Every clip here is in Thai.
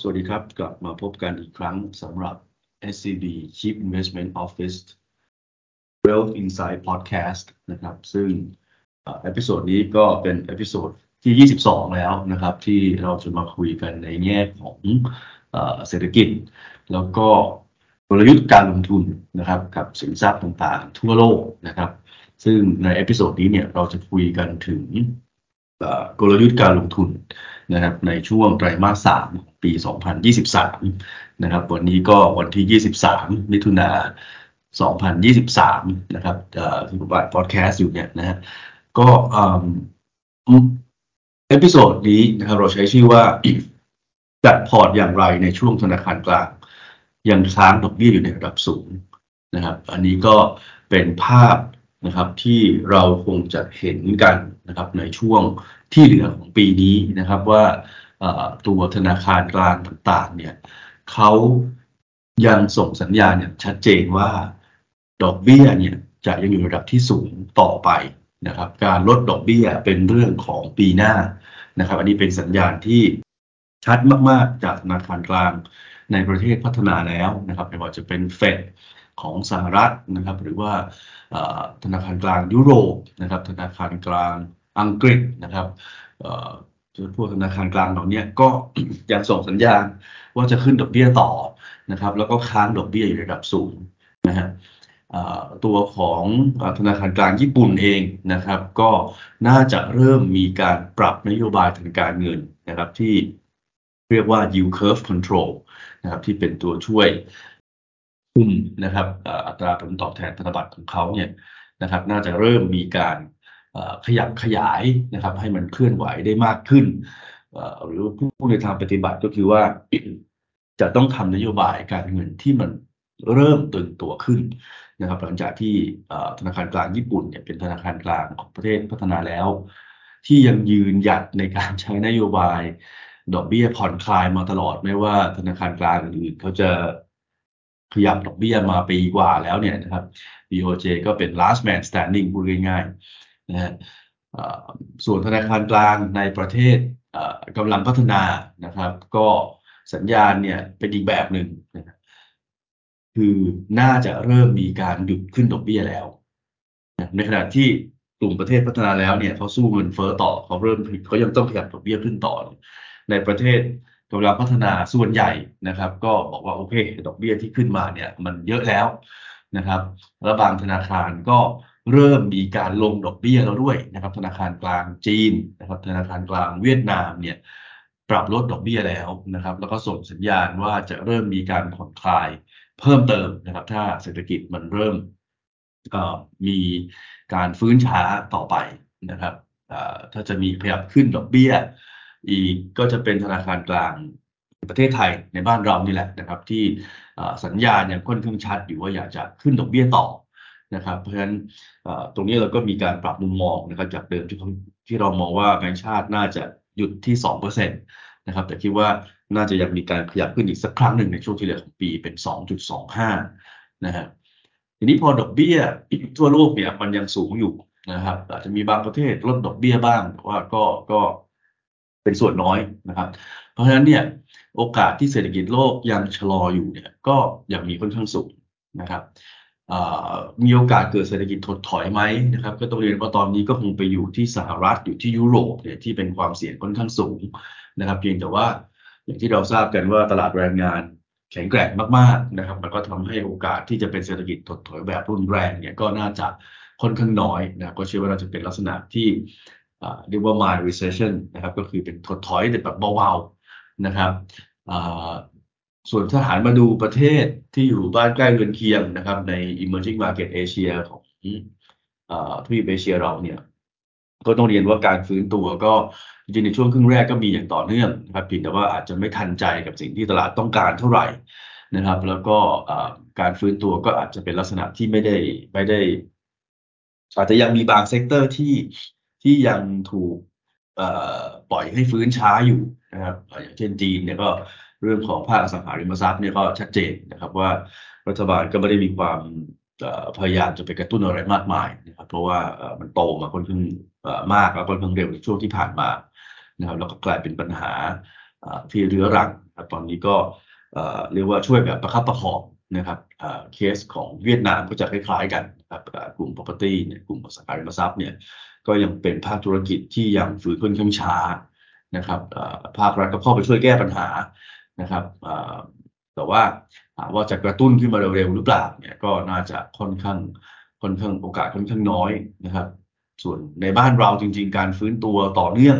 สวัสดีครับ กลับมาพบกันอีกครั้งสำหรับ SCB Chief Investment Office Wealth Insight Podcast นะครับ ซึ่ง episode นี้ก็เป็น episode ที่ 22 แล้วนะครับ ที่เราจะมาคุยกันในแง่ของเศรษฐกิจ แล้วก็กลยุทธ์การลงทุนนะครับกับสินทรัพย์ต่างๆ ทั่วโลกนะครับ ซึ่งใน episode นี้เนี่ยเราจะคุยกันถึง กลยุทธ์การลงทุนนะครับในช่วงไตรมาส3ปี 2023 นะครับ วันนี้ก็วันที่ 23 มิถุนายน2023 นะครับที่ผมอัดพอดแคสต์อยู่เนี่ยนะฮะก็ episode นี้นะครับเราใช้ชื่อว่าจัดพอร์ตอย่างไรในช่วงธนาคารกลาง ยังค้างดอกเบี้ยอยู่ในระดับสูงนะครับ อันนี้ก็เป็นภาพ นะครับที่เราคงจะเห็นกันนะครับในช่วงที่เหลือของปีนี้นะครับว่าตัวธนาคารกลางต่างๆเนี่ยเขายังส่งสัญญาณอย่างชัดเจนว่าดอกเบี้ยเนี่ยจะยังอยู่ระดับที่สูงต่อไปนะครับการลดดอกเบี้ยเป็นเรื่องของปีหน้านะครับ อันนี้เป็นสัญญาณที่ชัดมาก ๆ จากธนาคารกลางในประเทศพัฒนาแล้วนะครับไม่ว่าจะเป็นเฟด ของสหรัฐนะครับ หรือว่าธนาคารกลางยุโรปนะครับ ธนาคารกลางอังกฤษนะครับพวกธนาคารกลางเหล่านี้ก็ยังส่งสัญญาณว่าจะขึ้นดอกเบี้ยต่อนะครับ แล้วก็ค้างดอกเบี้ยอยู่ระดับสูงนะฮะตัวของธนาคารกลางญี่ปุ่นเองนะครับ ก็น่าจะเริ่มมีการปรับนโยบายทางการเงินนะครับที่เรียกว่า yield curve control นะครับที่เป็นตัวช่วย คุมนะครับอัตราผลตอบแทนพันธบัตรของเขาเนี่ยนะครับน่าจะเริ่มมีการขยับขยายนะครับให้มันเคลื่อนไหวได้มากขึ้น หรือผู้ในทางปฏิบัติก็คือว่าจะต้องทำนโยบายการเงินที่มันเริ่มตึงตัวขึ้นนะครับหลังจากที่ธนาคารกลางญี่ปุ่นเนี่ยเป็นธนาคารกลางของประเทศพัฒนาแล้ว ที่ยังยืนหยัดในการใช้นโยบาย ดอกเบี้ยผ่อนคลายมาตลอดไม่ว่าธนาคารกลางอื่นเขาจะ ขยับดอกเบี้ยมาปีกว่าแล้วเนี่ยนะครับ BOJ ก็เป็น last man standing พูดง่ายๆนะฮะส่วนธนาคารกลางในประเทศกำลังพัฒนานะครับ ก็สัญญาณเนี่ยเป็นอีกแบบหนึ่งนะคือน่าจะเริ่มมีการหยุดขึ้นดอกเบี้ยแล้ว ในขณะที่กลุ่มประเทศพัฒนาแล้วเนี่ยเขาสู้เงินเฟ้อต่อเขาเริ่มเขายังต้องขยับดอกเบี้ยขึ้นต่อ ในประเทศ กำลังพัฒนาส่วนใหญ่นะครับ ก็บอกว่าโอเค ดอกเบี้ยที่ขึ้นมาเนี่ยมันเยอะแล้วนะครับแล้วบางธนาคารก็เริ่มมีการลงดอกเบี้ยแล้วด้วยนะครับ ธนาคารกลางจีนนะครับ ธนาคารกลางเวียดนามเนี่ยปรับลดดอกเบี้ยแล้วนะครับ แล้วก็ส่งสัญญาณว่าจะเริ่มมีการผ่อนคลายเพิ่มเติมนะครับ ถ้าเศรษฐกิจมันเริ่มมีการฟื้นช้าต่อไปนะครับถ้าจะมีขยับขึ้นดอกเบี้ย อีกก็จะเป็นธนาคารกลางประเทศไทยในบ้านเรานี่แหละนะครับ ที่สัญญาณยังค่อนข้างชัดอยู่ว่าอยากจะขึ้นดอกเบี้ยต่อนะครับ เพราะฉะนั้นตรงนี้เราก็มีการปรับมุมมองนะครับ จากเดิมที่ที่เรามองว่าแบงก์ชาติน่าจะหยุดที่2%นะครับแต่คิดว่าน่าจะยังมีการขยับขึ้นอีกสักครั้งหนึ่งในช่วงที่เหลือของปีเป็น 2.25 นะฮะทีนี้พอดอกเบี้ยทั่วโลกเนี่ยมันยังสูงอยู่นะครับ อาจจะมีบางประเทศลดดอกเบี้ยบ้างแต่ว่าก็ก็ เป็นส่วนน้อยนะครับ เพราะฉะนั้นเนี่ยโอกาสที่เศรษฐกิจโลกยังชะลออยู่เนี่ยก็ยังมีค่อนข้างสูงนะครับมีโอกาสเกิดเศรษฐกิจถดถอยไหมนะครับ ก็ต้องเรียนว่าตอนนี้ก็คงไปอยู่ที่สหรัฐอยู่ที่ยุโรปเนี่ยที่เป็นความเสี่ยงค่อนข้างสูงนะครับ เพียงแต่ว่าอย่างที่เราทราบกันว่าตลาดแรงงานแข็งแกร่งมากๆนะครับ มันก็ทำให้โอกาสที่จะเป็นเศรษฐกิจถดถอยแบบรุนแรงเนี่ยก็น่าจะค่อนข้างน้อยนะก็เชื่อว่าน่าจะเป็นลักษณะที่ เรียกว่า mild recession นะครับก็คือเป็นถดถอยแต่แบบเบาๆนะครับส่วนถ้าหันมาดูประเทศที่อยู่บ้านใกล้เรือนเคียงนะครับใน emerging market Asia ของทวีปเอเชียเราเนี่ยก็ต้องเรียนว่าการฟื้นตัวก็จริงในช่วงครึ่งแรกก็มีอย่างต่อเนื่องนะครับเพียงแต่ว่าอาจจะไม่ทันใจกับสิ่งที่ตลาดต้องการเท่าไหร่นะครับ แล้วก็การฟื้นตัวก็อาจจะเป็นลักษณะที่ไม่ได้ไม่ได้ อาจจะยังมีบาง sector ที่ ที่ยังถูกปล่อยให้ฟื้นช้าอยู่นะครับอย่างเช่นจีนเนี่ยก็เรื่องของภาคอสังหาริมทรัพย์เนี่ยก็ชัดเจนนะครับว่ารัฐบาลก็ไม่ได้มีความพยายามจะไปกระตุ้นอะไรมากมายนะครับเพราะว่ามันโตมาค่อนข้างมากแล้วค่อนข้างเร็วในช่วงที่ผ่านมานะครับแล้วก็กลายเป็นปัญหาที่เรื้อรังตอนนี้ก็เรียกว่าช่วยแบบประคับประคองนะครับเคสของเวียดนามก็จะคล้ายๆกันครับกลุ่ม property เนี่ยกลุ่มสังหาริมทรัพย์เนี่ย ก็ยังเป็นภาคธุรกิจที่ยังฝืนค่อนข้างช้านะครับภาครัฐก็เข้าไปช่วยแก้ปัญหานะครับแต่ว่าว่าจะกระตุ้นขึ้นมาเร็วๆหรือเปล่าเนี่ยก็น่าจะค่อนข้างค่อนข้างโอกาสค่อนข้างน้อยนะครับ ส่วนในบ้านเราจริง ๆ การฟื้นตัวต่อเนื่อง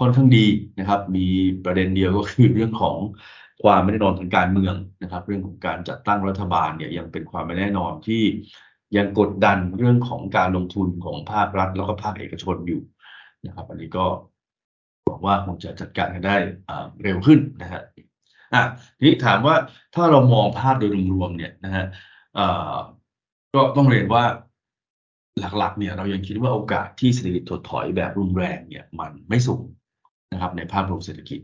ค่อนข้างดีนะครับ มีประเด็นเดียวก็คือเรื่องของความไม่แน่นอนทางการเมืองนะครับ เรื่องของการจัดตั้งรัฐบาลเนี่ยยังเป็นความไม่แน่นอนที่ ยังกดดันเรื่องของการลงทุนของภาครัฐ แล้วก็ภาคเอกชนอยู่นะครับ อันนี้ก็บอกว่าคงจะจัดการกันได้เร็วขึ้นนะฮะอะทีนี้ถามว่าถ้าเรามองภาพโดยรวมๆเนี่ยนะฮะก็ต้องเรียนว่าหลักๆ เนี่ยเรายังคิดว่าโอกาสที่เศรษฐกิจถดถอยแบบรุนแรงเนี่ยมันไม่สูงนะครับในภาพรวมเศรษฐกิจ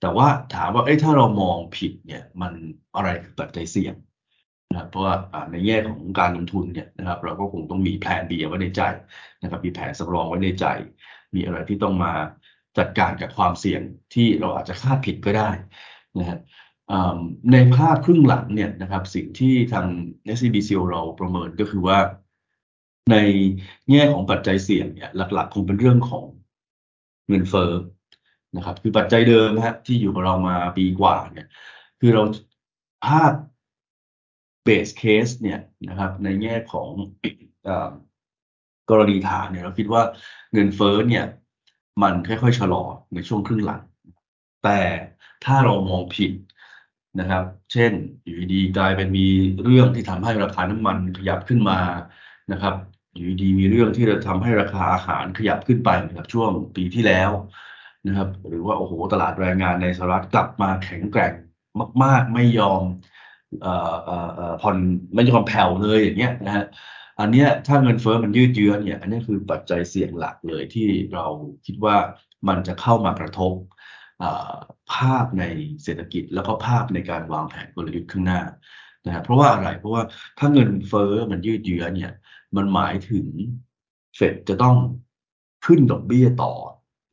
แต่ว่าถามว่าเอ้ถ้าเรามองผิดเนี่ยมันอะไรคือปัจจัยเสี่ยง นะครับเพราะว่าในแง่ของการลงทุนเนี่ยนะครับเราก็คงต้องมีแผนบีไว้ในใจนะครับมีแผนสำรองไว้ในใจ มีอะไรที่ต้องมาจัดการกับความเสี่ยงที่เราอาจจะคาดผิดก็ได้นะฮะในภาพครึ่งหลังเนี่ยนะครับสิ่งที่ทาง SCBC เราประเมินก็คือว่า ในแง่ของปัจจัยเสี่ยงเนี่ยหลักๆ คงเป็นเรื่องของเงินเฟ้อนะครับคือปัจจัยเดิมฮะที่อยู่กับเรามาปีกว่าเนี่ยคือเราภาพ เบสเคสเนี่ยนะครับในแง่ของกรณีฐานเนี่ยเราคิดว่าเงินเฟ้อเนี่ยมันค่อยๆชะลอในช่วงครึ่งหลัง แต่ถ้าเรามองผิดนะครับ เช่นอยู่ดีกลายเป็นมีเรื่องที่ทำให้ราคาน้ำมันขยับขึ้นมานะครับอยู่ดีมีเรื่องที่จะทำให้ราคาอาหารขยับขึ้นไปนะครับช่วงปีที่แล้วนะครับ หรือว่าโอ้โหตลาดแรงงานในสหรัฐกลับมาแข็งแกร่งมาก ๆ ไม่ยอม ผ่อนไม่ยอมแผ่วเลยอย่างเงี้ยนะฮะอันเนี้ยถ้าเงินเฟ้อมันยืดเยื้อเนี่ย อันนี้คือปัจจัยเสี่ยงหลักเลยที่เราคิดว่ามันจะเข้ามากระทบภาพในเศรษฐกิจแล้วก็ภาพในการวางแผนกลยุทธ์ข้างหน้านะฮะเพราะว่าอะไรเพราะว่าถ้าเงินเฟ้อมันยืดเยื้อเนี่ย มันหมายถึงเฟดจะต้องขึ้นดอกเบี้ยต่อ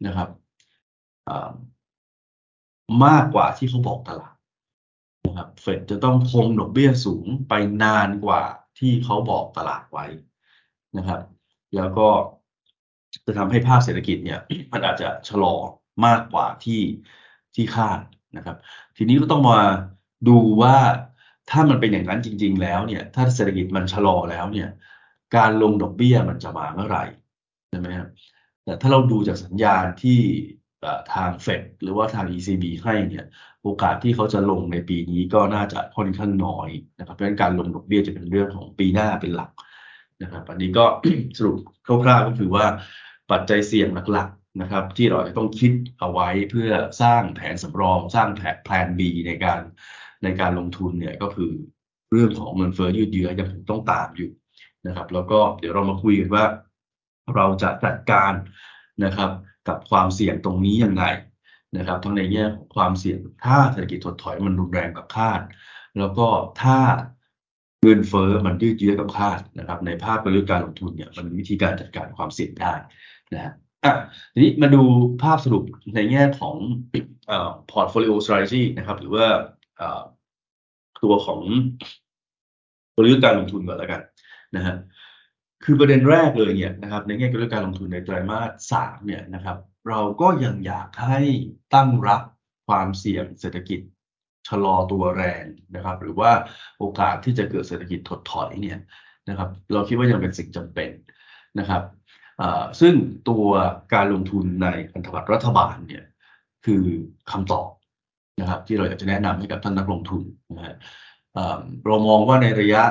นะครับมากกว่าที่เขาบอกตลาด นะครับเฟดจะต้องคงดอกเบี้ยสูงไปนานกว่าที่เขาบอกตลาดไว้นะครับ แล้วก็จะทำให้ภาคเศรษฐกิจเนี่ยมันอาจจะชะลอมากกว่าที่ที่คาดนะครับ ทีนี้ก็ต้องมาดูว่าถ้ามันเป็นอย่างนั้นจริง ๆ แล้วเนี่ย ถ้าเศรษฐกิจมันชะลอแล้วเนี่ย การลงดอกเบี้ยมันจะมาเมื่อไหร่ใช่ไหมครับแต่ถ้าเราดูจากสัญญาณที่ ทางเฟดหรือว่าทาง ECB ให้เนี่ยโอกาสที่เขาจะลงในปีนี้ก็น่าจะค่อนข้างน้อยนะครับเพราะฉะนั้นการลงดอกเบี้ยจะเป็นเรื่องของปีหน้าเป็นหลักนะครับอันนี้ก็สรุปคร่าวๆก็คือว่าปัจจัยเสี่ยงหลักๆนะครับที่เราจะต้องคิดเอาไว้เพื่อสร้างแผนสำรอง สร้างแผนแผน B ในการในการลงทุนเนี่ยก็คือเรื่องของเงินเฟ้อยืดเยื้อยังต้องตามอยู่นะครับ แล้วก็เดี๋ยวเรามาคุยกันว่าเราจะจัดการนะครับ กับความเสี่ยงตรงนี้ยังไงนะครับ ทั้งในแง่ของความเสี่ยงถ้าเศรษฐกิจถดถอยมันรุนแรงกับคาด แล้วก็ถ้าเงินเฟ้อมันยืดเยื้อกับคาดนะครับ ในภาพกลยุทธ์การลงทุนเนี่ยมันมีวิธีการจัดการความเสี่ยงได้นะฮะอะทีนี้มาดูภาพสรุปในแง่ของเอ่อ portfolio strategy นะครับ หรือว่าตัวของกลยุทธ์การลงทุนก่อนแล้วกันนะฮะ คือประเด็นแรกเลยเนี่ยนะครับในแง่การลงทุนในไตรมาสสามเนี่ยนะครับเราก็ยังอยากให้ตั้งรับความเสี่ยงเศรษฐกิจชะลอตัวแรงนะครับ หรือว่าโอกาสที่จะเกิดเศรษฐกิจถดถอยเนี่ยนะครับ เราคิดว่ายังเป็นสิ่งจำเป็นนะครับซึ่งตัวการลงทุนในพันธบัตรรัฐบาลเนี่ยคือคำตอบนะครับ ที่เราอยากจะแนะนำให้กับท่านนักลงทุนนะฮะ เรามองว่าในระยะ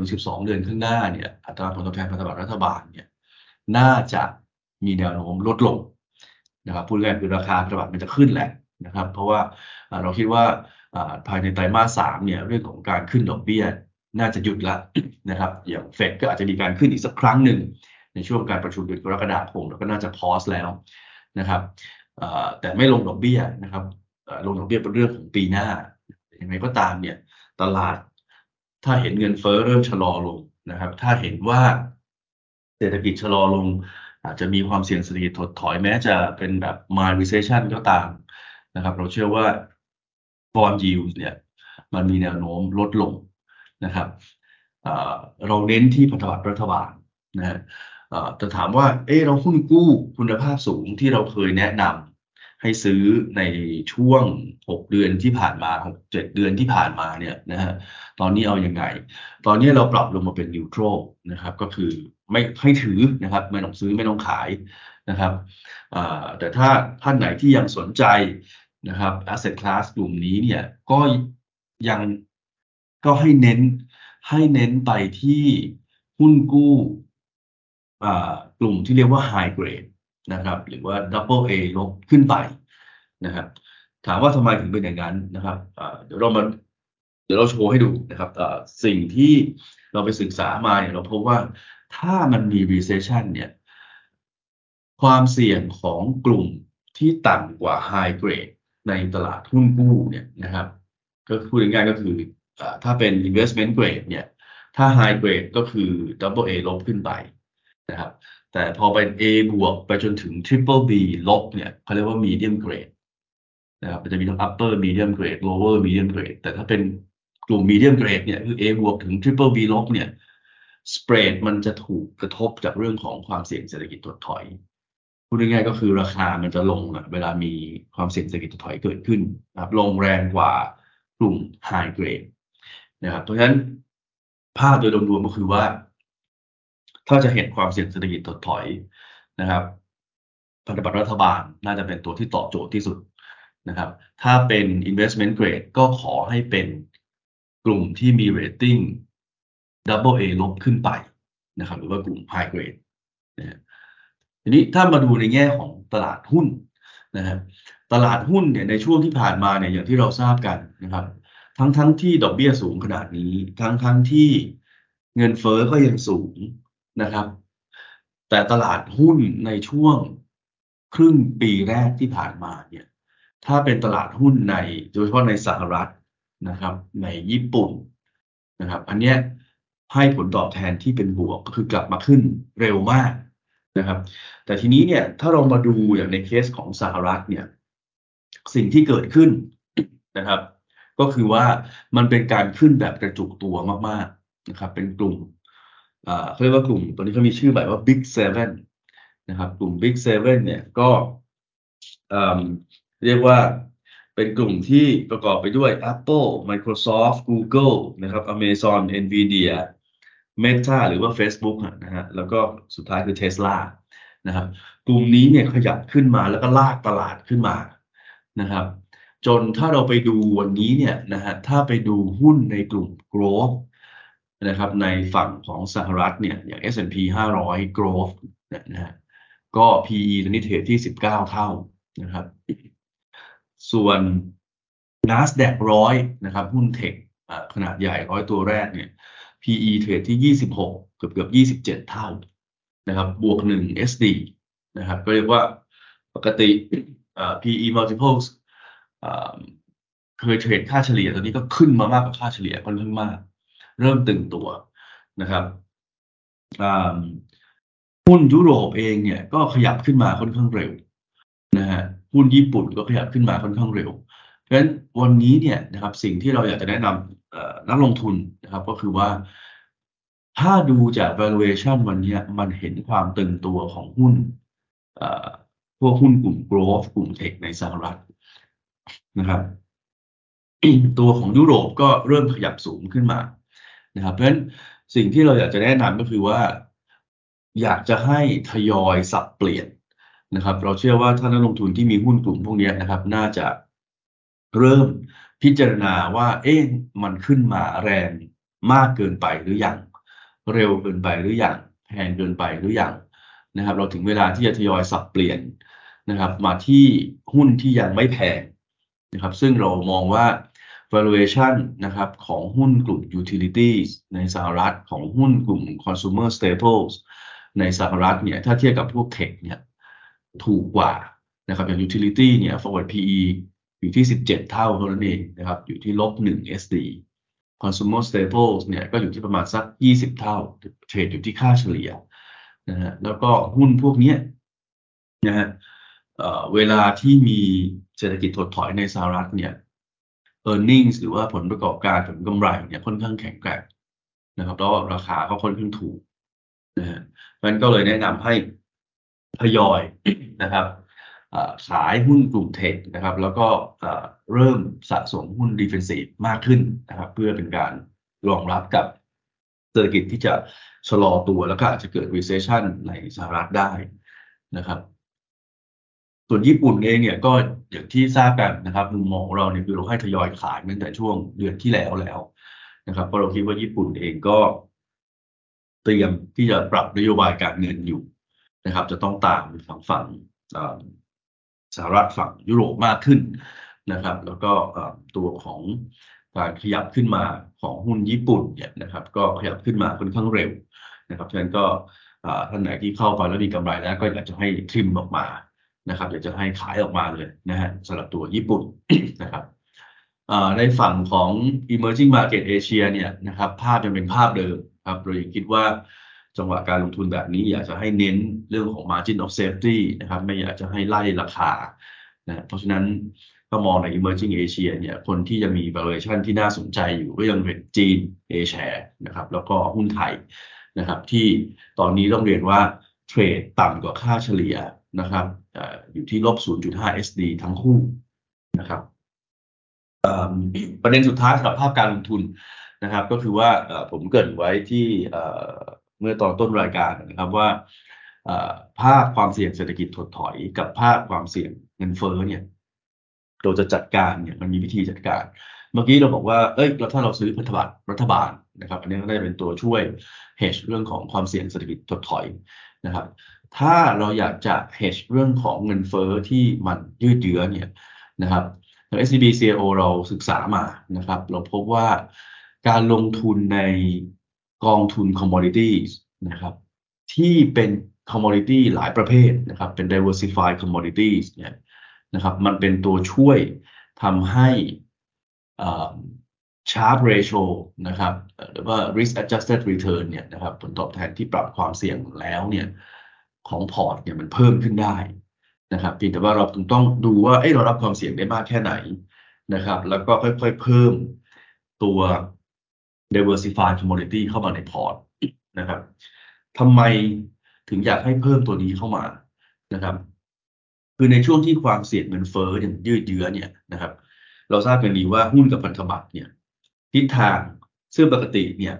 6-12 เดือนข้างหน้าเนี่ยอัตราผลตอบแทนพันธบัตรรัฐบาลเนี่ยน่าจะมีแนวโน้มลดลงนะครับพูดง่ายคือราคาพันธบัตรมันจะขึ้นแหละนะครับ เพราะว่าเราคิดว่าภายในไตรมาสสามเนี่ยเรื่องของการขึ้นดอกเบี้ยน่าจะหยุดละนะครับอย่างเฟดก็อาจจะมีการขึ้นอีกสักครั้งหนึ่งในช่วงการประชุมเดือนกรกฎาคมแล้วก็น่าจะพอสแล้วนะครับแต่ไม่ลงดอกเบี้ยนะครับลงดอกเบี้ยเป็นเรื่องของปีหน้ายังไงก็ตามเนี่ย ตลาด ถ้าเห็นเงินเฟ้อเริ่มชะลอลงนะครับ ถ้าเห็นว่าเศรษฐกิจชะลอลง อาจจะมีความเสี่ยงเศรษฐกิจถดถอยแม้จะเป็นแบบ mild recession ก็ตามนะครับ เราเชื่อว่า bond yield เนี่ยมันมีแนวโน้มลดลงนะครับเราเน้นที่พันธบัตรรัฐบาลนะฮะแต่ถามว่า เออเราหุ้นกู้คุณภาพสูงที่เราเคยแนะนำ ให้ซื้อในช่วง 6 เดือนที่ผ่านมา 6 7 เดือนที่ผ่านมาเนี่ยนะฮะตอนนี้เอาอยัางไง ตอนนี้เราปรับลงมาเป็นนิวโตรนะครับก็คือไม่ให้ถือนะครับไม่ต้องซื้อไม่ต้องขายนะครับแต่ถ้าท่านไหนที่ยังสนใจนะครับ asset class กลุ่มนี้เนี่ยก็ยังก็ให้เน้นให้เน้นไปที่หุ้นกู้กลุ่มที่เรียกว่า high grade นะครับ หรือว่า double A ลบขึ้นไปนะครับ ถามว่าทำไมถึงเป็นอย่างนั้นนะครับเดี๋ยวเรามาเดี๋ยวเราโชว์ให้ดูนะครับสิ่งที่เราไปศึกษามาเนี่ยเราพบว่าถ้ามันมี recession เนี่ย ความเสี่ยงของกลุ่มที่ต่ำกว่า high grade ในตลาดหุ้นกู้เนี่ยนะครับ ก็พูดง่ายๆก็คือถ้าเป็น investment grade เนี่ย ถ้า high grade ก็คือ double A ลบขึ้นไปนะครับ แต่พอเป็น A บวกไปจนถึง triple B ลบเนี่ยเขาเรียกว่า medium grade นะครับมันจะมีทั้ง upper medium grade lower medium grade แต่ถ้าเป็นกลุ่ม medium grade เนี่ยคือ A บวกถึง triple B ลบเนี่ย spread มันจะถูกกระทบจากเรื่องของความเสี่ยงเศรษฐกิจถดถอยพูดง่ายๆก็คือราคามันจะลงอะเวลามีความเสี่ยงเศรษฐกิจถดถอยเกิดขึ้นนะครับลงแรงกว่ากลุ่ม high grade นะครับเพราะฉะนั้นภาพโดยรวมก็คือว่า ถ้าจะเห็นความเสี่ยงเศรษฐกิจถดถอยนะครับพันธบัตรรัฐบาลน่าจะเป็นตัวที่ตอบโจทย์ที่สุดนะครับ ถ้าเป็น investment grade ก็ขอให้เป็นกลุ่มที่มี rating double A ลบขึ้นไปนะครับ หรือว่ากลุ่ม high grade นะทีนี้ถ้ามาดูในแง่ของตลาดหุ้นนะครับ ตลาดหุ้นเนี่ยในช่วงที่ผ่านมาเนี่ยอย่างที่เราทราบกันนะครับ ทั้งทั้งที่ดอกเบี้ยสูงขนาดนี้ ทั้งทั้งที่เงินเฟอ้อก็ยังสูง นะครับ แต่ตลาดหุ้นในช่วงครึ่งปีแรกที่ผ่านมาเนี่ยถ้าเป็นตลาดหุ้นในโดยเฉพาะในสหรัฐนะครับ ในญี่ปุ่นนะครับ อันเนี้ยให้ผลตอบแทนที่เป็นบวกก็คือกลับมาขึ้นเร็วมากนะครับ แต่ทีนี้เนี่ยถ้าเรามาดูอย่างในเคสของสหรัฐเนี่ยสิ่งที่เกิดขึ้นนะครับ ก็คือว่ามันเป็นการขึ้นแบบกระจุกตัวมากๆนะครับ เป็นกลุ่ม เขาเรียกว่ากลุ่มตัวนี้เขามีชื่อใหม่ว่า Big Seven นะครับ กลุ่ม Big Seven เนี่ยก็เรียกว่าเป็นกลุ่มที่ประกอบไปด้วย Apple Microsoft Google นะครับ Amazon Nvidia Meta หรือว่า Facebook นะฮะแล้วก็สุดท้ายคือ Tesla นะครับ กลุ่มนี้เนี่ยขยับขึ้นมาแล้วก็ลากตลาดขึ้นมานะครับ จนถ้าเราไปดูวันนี้เนี่ยนะฮะถ้าไปดูหุ้นในกลุ่ม growth นะครับในฝั่งของสหรัฐเนี่ยอย่าง S&P 500 growth นะฮะก็ PE ตอนนี้เทรดที่ 19 เท่านะครับ ส่วน NASDAQ ร้อยนะครับ หุ้นเทคขนาดใหญ่ร้อยตัวแรกเนี่ย PE เทรดที่ 26 เกือบเกือบ27 เท่านะครับ บวก 1 SD นะครับ ก็เรียกว่าปกติ PE multiples เคยเทรดค่าเฉลี่ยตอนนี้ก็ขึ้นมามากกว่าค่าเฉลี่ยค่อนข้างมาก เริ่มตึงตัวนะครับหุ้นยุโรปเองเนี่ยก็ขยับขึ้นมาค่อนข้างเร็วนะฮะหุ้นญี่ปุ่นก็ขยับขึ้นมาค่อนข้างเร็ว เพราะฉะนั้นวันนี้เนี่ยนะครับสิ่งที่เราอยากจะแนะนำนักลงทุนนะครับก็คือว่าถ้าดูจาก valuation วันนี้มันเห็นความตึงตัวของหุ้นพวกหุ้นกลุ่ม growth กลุ่มเทคในสหรัฐนะครับตัวของยุโรปก็เริ่มขยับสูงขึ้นมา นะครับเพราะฉะนั้นสิ่งที่เราอยากจะแนะนำก็คือว่า อยากจะให้ทยอยสับเปลี่ยนนะครับ เราเชื่อว่าถ้านักลงทุนที่มีหุ้นกลุ่มพวกนี้นะครับ น่าจะเริ่มพิจารณาว่า เอ๊ะมันขึ้นมาแรงมากเกินไปหรืออยังเร็วเกินไปหรืออยังแพงเกินไปหรืออยังนะครับ เราถึงเวลาที่จะทยอยสับเปลี่ยนนะครับ มาที่หุ้นที่ยังไม่แพงนะครับ ซึ่งเรามองว่า valuation นะครับของหุ้นกลุ่ม utilities ในสหรัฐของหุ้นกลุ่ม consumer staples ในสหรัฐเนี่ยถ้าเทียบกับพวกเทคเนี่ยถูกกว่านะครับอย่าง utility เนี่ย forward PE อยู่ที่ 17 เท่าเท่านั้นเองนะครับอยู่ที่ลบ1 SD consumer staples เนี่ยก็อยู่ที่ประมาณสัก 20 เท่าเทรดอยู่ที่ค่าเฉลี่ยนะฮะแล้วก็หุ้นพวกนี้นะฮะเวลาที่มีเศรษฐกิจถดถอยในสหรัฐเนี่ย e a r n i n g หรือว่าผลประกอบการผลกำไรเนี่ยค่อนข้างแข็งแกร่งนะครับแล้วราคาก็ค่อนข้างถูกนะฮะมันก็เลยแนะนำให้ทยอยนะครับขายหุ้นกลุ่มเทคนะครับ แล้วก็เริ่มสะสมหุ้นดีเฟนซีฟมากขึ้นนะครับ เพื่อเป็นการรองรับกับเศรษฐกิจที่จะชะลอตัวแล้วก็อาจจะเกิด recession ในสหรัฐได้นะครับ ส่วนญี่ปุ่นเองเนี่ยก็อย่างที่ทราบกันนะครับมุมมองของเราเนี่ยคือเราให้ทยอยขายตั้งแต่ช่วงเดือนที่แล้วแล้วนะครับเพราะเราคิดว่าญี่ปุ่นเองก็เตรียมที่จะปรับนโยบายการเงินอยู่นะครับ จะต้องตามฝั่งฝั่งสหรัฐฝั่งยุโรปมากขึ้นนะครับ แล้วก็ตัวของการขยับขึ้นมาของหุ้นญี่ปุ่นเนี่ยนะครับ ก็ขยับขึ้นมาค่อนข้างเร็วนะครับฉะนั้นก็ท่านไหนที่เข้าไปแล้วมีกำไรแล้วก็อยากจะให้ทริมออกมา นะครับอยากจะให้ขายออกมาเลยนะฮะสำหรับตัวญี่ปุ่นนะครับในฝั่งของ emerging market Asia เนี่ยนะครับภาพยังเป็นภาพเดิมครับเรายังคิดว่าจังหวะการลงทุนแบบนี้อยากจะให้เน้นเรื่องของ margin of safety นะครับไม่อยากจะให้ไล่ราคานะเพราะฉะนั้นก็มองใน emerging Asia เนี่ยคนที่จะมี valuation ที่น่าสนใจอยู่ก็ยังเป็นจีน A share นะครับแล้วก็หุ้นไทยนะครับที่ตอนนี้ต้องเรียนว่าเทรดต่ำกว่าค่าเฉลี่ย นะครับอยู่ที่ลบ 0.5 SD ทั้งคู่นะครับประเด็นสุดท้ายสำหรับภาพการลงทุนนะครับ ก็คือว่าผมเกิดไว้ที่เมื่อตอนต้นรายการนะครับว่าภาพความเสี่ยงเศรษฐกิจถดถอยกับภาพความเสี่ยงเงินเฟ้อเนี่ยเราจะจัดการเนี่ยมันมีวิธีจัดการ เมื่อกี้เราบอกว่าเอ้ยเราถ้าเราซื้อพันธบัตรรัฐบาลนะครับ อันนี้ก็ได้เป็นตัวช่วย hedge เรื่องของความเสี่ยงเศรษฐกิจถดถอยนะครับ ถ้าเราอยากจะ hedge เรื่องของเงินเฟ้อที่มันยืดเยื้อเนี่ยนะครับทาง SCB CIO เราศึกษามานะครับ เราพบว่าการลงทุนในกองทุน commodities นะครับที่เป็น commodity หลายประเภทนะครับ เป็น diversified commodities เนี่ยนะครับมันเป็นตัวช่วยทำให้ sharp ratio นะครับหรือว่า risk adjusted return เนี่ยนะครับผลตอบแทนที่ปรับความเสี่ยงแล้วเนี่ย ของพอร์ตเนี่ยมันเพิ่มขึ้นได้นะครับเพียงแต่ว่าเราต้องดูว่าเอ้เรารับความเสี่ยงได้มากแค่ไหนนะครับ แล้วก็ค่อยๆเพิ่มตัว diversified commodity เข้ามาในพอร์ตนะครับทำไมถึงอยากให้เพิ่มตัวนี้เข้ามานะครับ คือในช่วงที่ความเสี่ยงเงินเฟ้ออย่างยืดเยื้อเนี่ยนะครับ เราทราบกันดีว่าหุ้นกับพันธบัตรเนี่ยทิศทางซึ่งปกติเนี่ย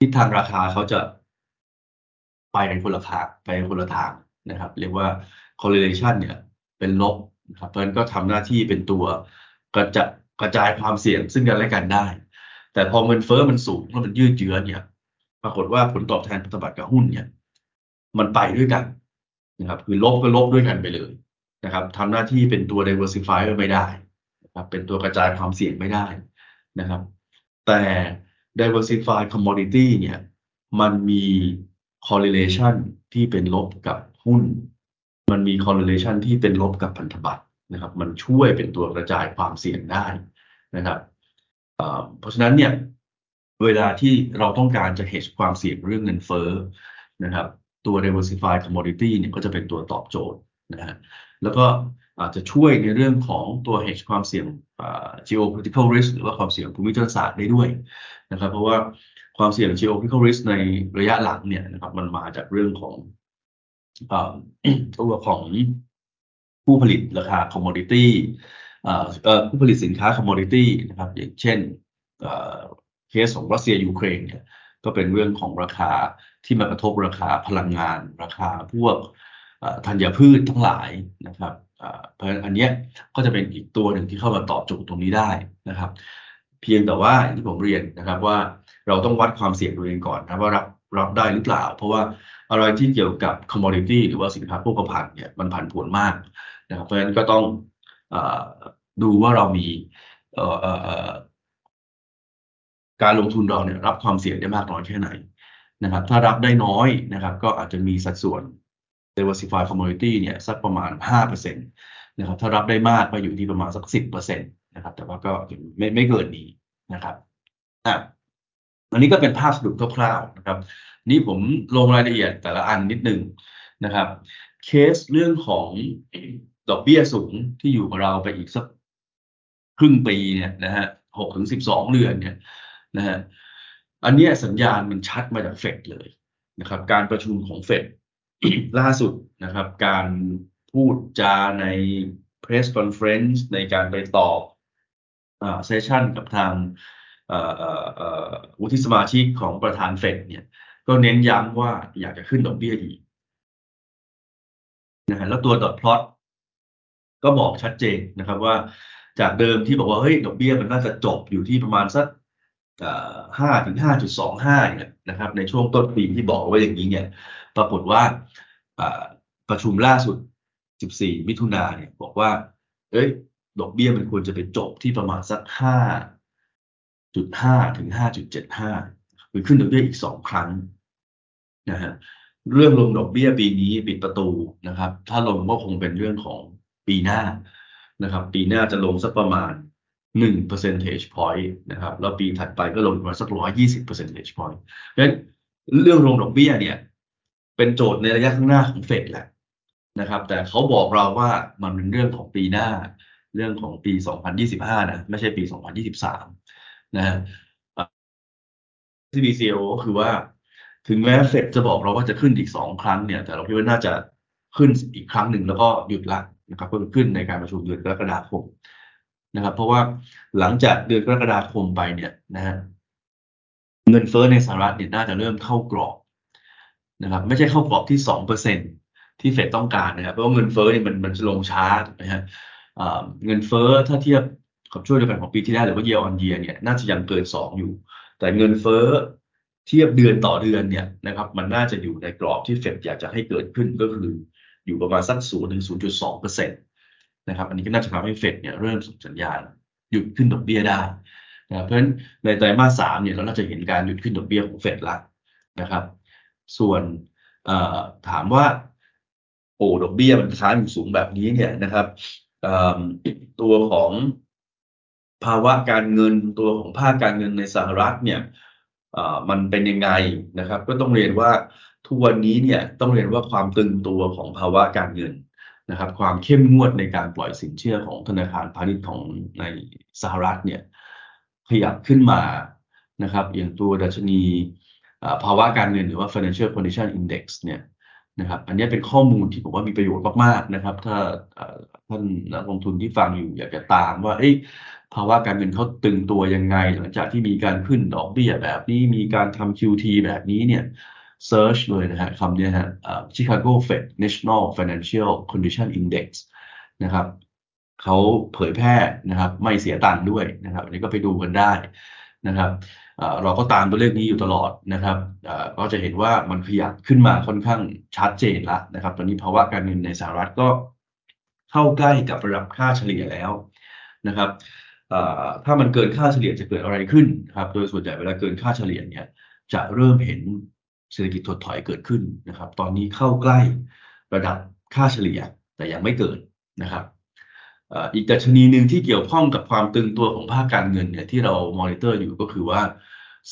ทิศทางราคาเขาจะ ไปในคนละทางไปคนละทางนะครับ เรียกว่า correlation เนี่ยเป็นลบนะครับเพราะฉะนั้นก็ทำหน้าที่เป็นตัวกระจะกระจายความเสี่ยงซึ่งกันและกันได้ แต่พอเงินเฟ้อมันสูงแล้วมันยืดเยื้อเนี่ย ปรากฏว่าผลตอบแทนพันธบัตรกับหุ้นเนี่ย มันไปด้วยกันนะครับ คือลบก็ลบด้วยกันไปเลยนะครับทำหน้าที่เป็นตัว diversifier ไม่ได้นะครับ เป็นตัวกระจายความเสี่ยงไม่ได้นะครับ แต่ diversified commodity เนี่ย มันมี correlation ที่เป็นลบกับหุ้น มันมี correlation ที่เป็นลบกับพันธบัตรนะครับ มันช่วยเป็นตัวกระจายความเสี่ยงได้นะครับเพราะฉะนั้นเนี่ยเวลาที่เราต้องการจะ hedge ความเสี่ยงเรื่องเงินเฟ้อนะครับ ตัว diversified commodity เนี่ยก็จะเป็นตัวตอบโจทย์นะฮะแล้วก็อาจจะช่วยในเรื่องของตัว hedge ความเสี่ยง geopolitical risk หรือว่าความเสี่ยงภูมิรัศาสตร์ได้ด้วยนะครับ เพราะว่า ความเสี่ยง geopolitical risk ในระยะหลังเนี่ยนะครับมันมาจากเรื่องของตัวของผู้ผลิตราคา commodity ผู้ผลิตสินค้า commodity นะครับอย่างเช่นเคสของรัสเซียยูเครนเนี่ยก็เป็นเรื่องของราคาที่มากระทบราคาพลังงาน ราคาพวกธัญพืชทั้งหลายนะครับเพราะฉะนั้นอันนี้ก็จะเป็นอีกตัวหนึ่งที่เข้ามาตอบโจทย์ตรงนี้ได้นะครับ เพียงแต่ว่าที่ผมเรียนนะครับว่า เราต้องวัดความเสี่ยงตัวเองก่อนนะว่ารับรับได้หรือเปล่า เพราะว่าอะไรที่เกี่ยวกับ commodity หรือว่าสินค้าโภคภัณฑ์เนี่ยมันผันผวนมากนะครับเพราะฉะนั้นก็ต้องอดูว่าเรามีการลงทุนเราเนี่ยรับความเสี่ยงได้มากน้อยแค่ไหนนะครับ ถ้ารับได้น้อยนะครับ ก็อาจจะมีสัดส่วน diversify commodity เนี่ยสักประมาณ 5%นะครับ ถ้ารับได้มากก็อยู่ที่ประมาณสัก 10%นะครับ แต่ว่าก็ไม่ไม่เกินนี้นะครับอะ อันนี้ก็เป็นภาพสรุปคร่าวๆนะครับ นี่ผมลงรายละเอียดแต่ละอันนิดนึงนะครับ เคสเรื่องของดอกเบี้ยสูงที่อยู่กับเราไปอีกสักครึ่งปีเนี่ยนะฮะหกถึงสิบสองเดือนเนี่ยนะฮะอันนี้สัญญาณมันชัดมาจากเฟดเลยนะครับ การประชุมของเฟดล่าสุดนะครับ การพูดจาใน press conference ในการไปตอบเซสชันกับทาง วุฒิสมาชิกของประธานเฟดเนี่ยก็เน้นย้ำว่าอยากจะขึ้นดอกเบี้ยอีกนะฮะแล้วตัวดอทพลอตก็บอกชัดเจนนะครับว่าจากเดิมที่บอกว่าเฮ้ยดอกเบี้ยมันน่าจะจบอยู่ที่ประมาณสักห้าถึงห้าจุดสองห้าเนี่ยนะครับ ในช่วงต้นปีที่บอกไว้อย่างนี้เนี่ย ปรากฏว่าประชุมล่าสุด 14 มิถุนาเนี่ยบอกว่า เอ้ย ดอกเบี้ยมันควรจะไปจบที่ประมาณสักห้า จุดห้าถึงห้าจุดเจ็ดห้าคือขึ้นดอกเบี้ยอีกสองครั้งนะฮะเรื่องลงดอกเบี้ยปีนี้ปิดประตูนะครับ ถ้าลงก็คงเป็นเรื่องของปีหน้านะครับ ปีหน้าจะลงสักประมาณหนึ่ง percentage point นะครับ แล้วปีถัดไปก็ลงมาสักร้อยยี่สิบ percentage point เพราะฉะนั้นเรื่องลงดอกเบี้ยเนี่ย เป็นโจทย์ในระยะข้างหน้าของเฟดแหละนะครับ แต่เขาบอกเราว่ามันเป็นเรื่องของปีหน้า เรื่องของปี 2025 นะ ไม่ใช่ปี 2023 นะฮะ CBCO ก็คือว่า ถึงแม้เฟดจะบอกเราว่าจะขึ้นอีกสองครั้งเนี่ย แต่เราคิดว่าน่าจะขึ้นอีกครั้งหนึ่งแล้วก็หยุดละนะครับก็ขึ้นในการประชุมเดือนกรกฎาคมนะครับ เพราะว่าหลังจากเดือนกรกฎาคมไปเนี่ยนะฮะเงินเฟ้อในสหรัฐเนี่ยน่าจะเริ่มเข้ากรอบนะครับไม่ใช่เข้ากรอบที่สองเปอร์เซ็นที่เฟดต้องการนะครับเพราะว่าเงินเฟ้อเนี่ยมันมันจะลงช้านะฮะเงินเฟ้อถ้าเทียบ กับช่วงเดียวกันของปีที่แล้วหรือว่า year on year เนี่ยน่าจะยังเกินสองอยู่ แต่เงินเฟ้อเทียบเดือนต่อเดือนเนี่ยนะครับมันน่าจะอยู่ในกรอบที่เฟดอยากจะให้เกิดขึ้นก็คืออยู่ประมาณสักศูนย์ถึงศูนย์จุดสองเปอร์เซ็นต์นะครับอันนี้ก็น่าจะทำให้เฟดเนี่ยเริ่มส่งสัญญาณหยุดขึ้นดอกเบี้ยได้นะเพราะฉะนั้นในไตรมาสสามเนี่ยเราน่าจะเห็นการหยุดขึ้นดอกเบี้ยของเฟดละนะครับ ส่วนถามว่าโอ้ดอกเบี้ยมันค้างอยู่สูงแบบนี้เนี่ยนะครับตัวของ ภาวะการเงินตัวของภาคการเงินในสหรัฐเนี่ยมันเป็นยังไงนะครับ ก็ต้องเรียนว่าทุกวันนี้เนี่ยต้องเรียนว่าความตึงตัวของภาวะการเงินนะครับ ความเข้มงวดในการปล่อยสินเชื่อของธนาคารพาณิชย์ของในสหรัฐเนี่ยขยับขึ้นมานะครับ อย่างตัวดัชนีภาวะการเงินหรือว่า financial condition index เนี่ยนะครับ อันนี้เป็นข้อมูลที่ผมว่ามีประโยชน์มากๆนะครับ ถ้าท่านนักลงทุนที่ฟังอยู่อยากจะตามว่า ภาวะการเงินเขาตึงตัวยังไง หลังจากที่มีการขึ้นดอกเบี้ยแบบนี้มีการทำ QT แบบนี้เนี่ยเซิร์ชเลยนะฮะคำนี้ฮะ Chicago Fed National Financial Condition Index นะครับเขาเผยแพร่นะครับ ไม่เสียตังค์ด้วยนะครับอันนี้ก็ไปดูกันได้นะครับเราก็ตามตัวเลขนี้อยู่ตลอดนะครับก็จะเห็นว่ามันขยับขึ้นมาค่อนข้างชัดเจนละนะครับ ตอนนี้ภาวะการเงินในสหรัฐก็เข้าใกล้กับระดับค่าเฉลี่ยแล้วนะครับ ถ้ามันเกินค่าเฉลี่ยจะเกิดอะไรขึ้นครับ โดยส่วนใหญ่เวลาเกินค่าเฉลี่ยเนี่ยจะเริ่มเห็นเศรษฐกิจถดถอยเกิดขึ้นนะครับ ตอนนี้เข้าใกล้ระดับค่าเฉลี่ยแต่ยังไม่เกิดนะครับอีกดัชนีหนึ่งที่เกี่ยวข้องกับความตึงตัวของภาคการเงินเนี่ยที่เรามอนิเตอร์อยู่ก็คือว่า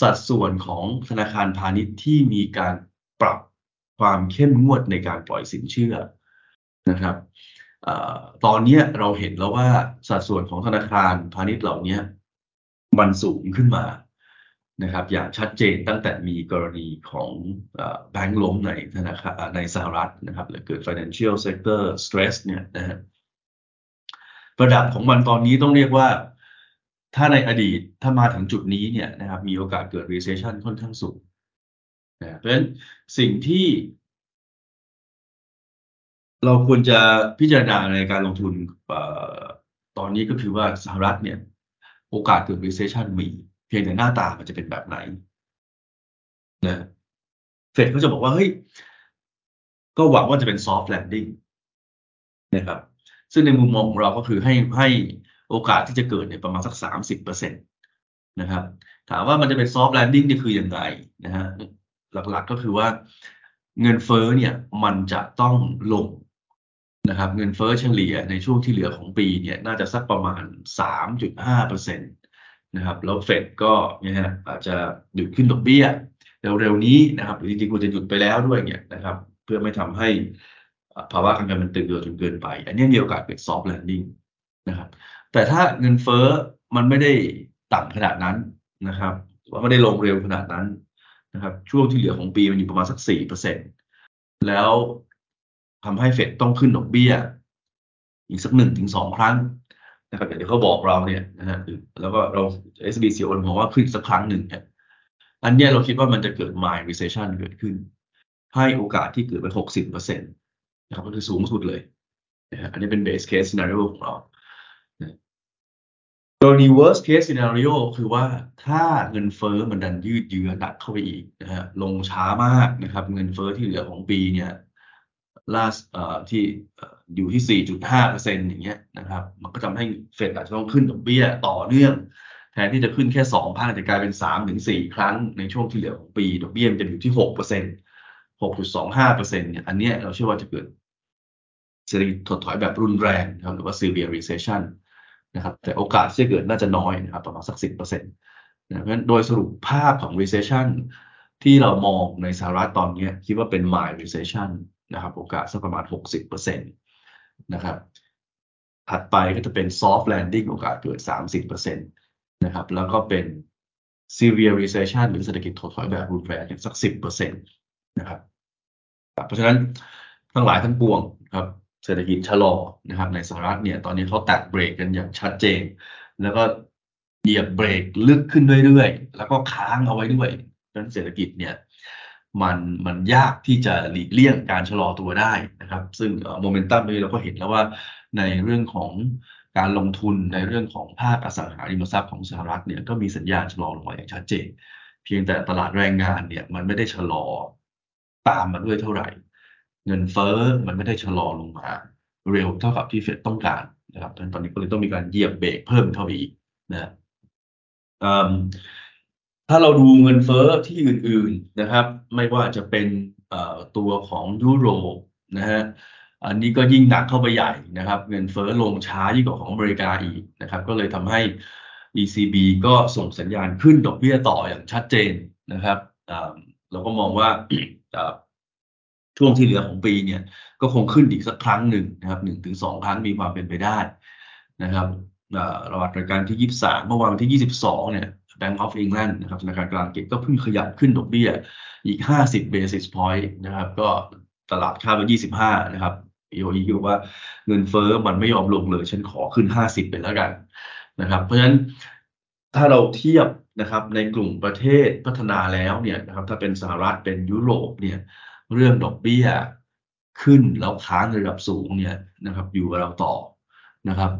สัดส่วนของธนาคารพาณิชย์ที่มีการปรับความเข้มงวดในการปล่อยสินเชื่อนะครับ ตอนนี้เราเห็นแล้วว่าสัดส่วนของธนาคารพาณิชย์เหล่านี้มันสูงขึ้นมานะครับอย่างชัดเจนตั้งแต่มีกรณีของแบงก์ล้มในธนาคารในสหรัฐนะครับหรือเกิด financial sector stress เนี่ยนะฮะระดับของมันตอนนี้ต้องเรียกว่าถ้าในอดีตถ้ามาถึงจุดนี้เนี่ยนะครับมีโอกาสเกิด recession ค่อนข้างสูงนะเพราะฉะนั้นสิ่งที่ เราควรจะพิจารณาในการลงทุนตอนนี้ก็คือว่าสหรัฐเนี่ย โอกาสเกิด recession มี เพียงแต่หน้าตามันจะเป็นแบบไหนนะเฟดก็จะบอกว่า เฮ้ย ก็หวังว่าจะเป็น soft landing นะครับ ซึ่งในมุมมองของเราก็คือให้ให้โอกาสที่จะเกิดเนี่ยประมาณสักสามสิบเปอร์เซ็นตนะครับ ถามว่ามันจะเป็น soft landing นี่คือยังไงนะฮะหลักๆก็คือว่าเงินเฟ้อเนี่ยมันจะต้องลง นะครับเงินเฟ้อเฉลี่ยในช่วงที่เหลือของปีเนี่ยน่าจะสักประมาณ 3.5%นะครับแล้วเฟดก็เนี่ยฮะอาจจะหยุดขึ้นดอกเบี้ยเร็วๆนี้นะครับหรือจริงๆควรจะหยุดไปแล้วด้วยเนี่ยนะครับเพื่อไม่ทำให้ภาวะการเงินมันตึงเกินจนเกินไป อันนี้มีโอกาสเกิด soft landing นะครับแต่ถ้าเงินเฟ้อมันไม่ได้ต่ำขนาดนั้นนะครับว่าไม่ได้ลงเร็วขนาดนั้นนะครับช่วงที่เหลือของปีมันอยู่ประมาณสักสี่เปอร์เซ็นต์แล้ว ทำให้เฟดต้องขึ้นดอกเบี้ย อีกสักหนึ่งถึงสองครั้งนะครับอย่างที่เขาบอกเราเนี่ยนะฮะแล้วก็เรา SBC โอนมองว่าขึ้นสักครั้งหนึ่งเนี่ยอันเนี้ยเราคิดว่ามันจะเกิด mild recession เกิดขึ้น ให้โอกาสที่เกิดไปหกสิบเปอร์เซ็นต์นะครับก็คือสูงสุดเลยนะฮะอันนี้เป็น base case scenario ของเรากรณี worst case scenario คือว่าถ้าเงินเฟ้อมันดันยืดเยื้อหนักเข้าไปอีกนะฮะลงช้ามากนะครับ เงินเฟ้อที่เหลือของปีเนี่ย ล่าที่อยู่ที่ 4.5เปอร์เซ็นต์อย่างเงี้ยนะครับ มันก็ทำให้เฟดอาจจะต้องขึ้นดอกเบี้ยต่อเนื่อง แทนที่จะขึ้นแค่2พันจะกลายเป็น3ถึง4ครั้งในช่วงที่เหลือของปี ดอกเบี้ยมันจะอยู่ที่6เปอร์เซ็นต์6.25เปอร์เซ็นต์เนี่ย อันเนี้ยเราเชื่อว่าจะเกิดเศรษฐกิจถดถอยแบบรุนแรงนะครับหรือว่า severe recession นะครับ แต่โอกาสที่จะเกิดน่าจะน้อยนะครับ ประมาณสัก 10%นะเพราะฉะนั้นโดยสรุปภาพของ recession ที่เรามองในสหรัฐตอนนี้คิดว่าเป็น mild recession นะครับโอกาสสักประมาณ 60%นะครับถัดไปก็จะเป็น soft landing โอกาสเกิด 30%นะครับแล้วก็เป็น severe recession หรือเศรษฐกิจถดถอยแบบรุนแรงสัก 10%นะครับเพราะฉะนั้นทั้งหลายทั้งปวงครับเศรษฐกิจชะลอนะครับในสหรัฐเนี่ยตอนนี้เขาแตะเบรกกันอย่างชัดเจน แล้วก็เหยียบเบรกลึกขึ้นเรื่อยๆ แล้วก็ค้างเอาไว้ด้วยนั้นเศรษฐกิจเนี่ย มันมันยากที่จะหลีกเลี่ยงการชะลอตัวได้นะครับ ซึ่งโมเมนตัมนี้เราก็เห็นแล้วว่าในเรื่องของการลงทุนในเรื่องของภาคอสังหาริมทรัพย์ของสหรัฐเนี่ยก็มีสัญญาณชะลอลงมาอย่างชัดเจน เพียงแต่ตลาดแรงงานเนี่ยมันไม่ได้ชะลอตามมาด้วยเท่าไหร่ เงินเฟ้อมันไม่ได้ชะลอลงมา เร็วเท่ากับที่เฟดต้องการนะครับตอนนี้ก็เลยต้องมีการเหยียบเบรกเพิ่มเข้าไปอีกนะ ถ้าเราดูเงินเฟ้อที่อื่นๆนะครับ ไม่ว่าจะเป็นตัวของยุโรปนะฮะอันนี้ก็ยิ่งหนักเข้าไปใหญ่นะครับ เงินเฟ้อลงช้ายิ่งกว่าของอเมริกาอีกนะครับ ก็เลยทำให้ ECB ก็ส่งสัญญาณขึ้นดอกเบี้ยต่ออย่างชัดเจนนะครับเราก็มองว่าช่วงที่เหลือของปีเนี่ย ก็คงขึ้นอีกสักครั้งหนึ่งนะครับหนึ่งถึงสองครั้งมีความเป็นไปได้นะครับระหว่างการที่ยี่สามเมื่อวานที่ยี่สิบสองเนี่ย Bank of England นะครับธนาคารกลางอังกฤษก็เพิ่งขยับขึ้นดอกเบี้ยอีกห้าสิบ basis point นะครับ ก็ตลาดคาดว่ายี่สิบห้านะครับ EOE ก็บอกว่าเงินเฟ้อมันไม่ยอมลงเลย ฉันขอขึ้นห้าสิบไปแล้วกันนะครับ เพราะฉะนั้นถ้าเราเทียบนะครับในกลุ่มประเทศพัฒนาแล้วเนี่ยนะครับถ้าเป็นสหรัฐเป็นยุโรปเนี่ยเรื่องดอกเบี้ยขึ้นแล้วค้างระดับสูงเนี่ยนะครับอยู่กับเราต่อนะครับ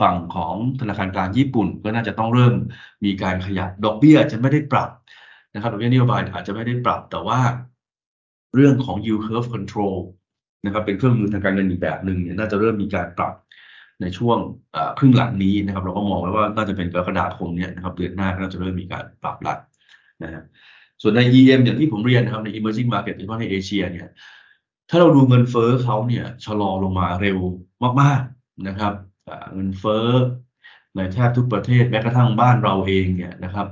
ฝั่งของธนาคารกลางญี่ปุ่น ก็น่าจะต้องเริ่มมีการขยับดอกเบี้ยจะไม่ได้ปรับนะครับดอกเบี้ยนโยบายอาจจะไม่ได้ปรับแต่ว่าเรื่องของ yield curve control นะครับเป็นเครื่องมือทางการเงินอีกแบบหนึ่งเนี่ยน่าจะเริ่มมีการปรับในช่วงครึ่งหลังนี้นะครับ เราก็มองไว้ว่าน่าจะเป็นกรกฎาคมเนี่ยนะครับเดือนหน้าก็จะเริ่มมีการปรับละนะฮะส่วนใน EM อย่างที่ผมเรียนนะครับใน emerging market โดยเฉพาะในเอเชียเนี่ยถ้าเราดูเงินเฟ้อเขาเนี่ยชะลอลงมาเร็วมากๆนะครับ เงินเฟ้อในแทบทุกประเทศแม้กระทั่งบ้านเราเองเนี่ยนะครับ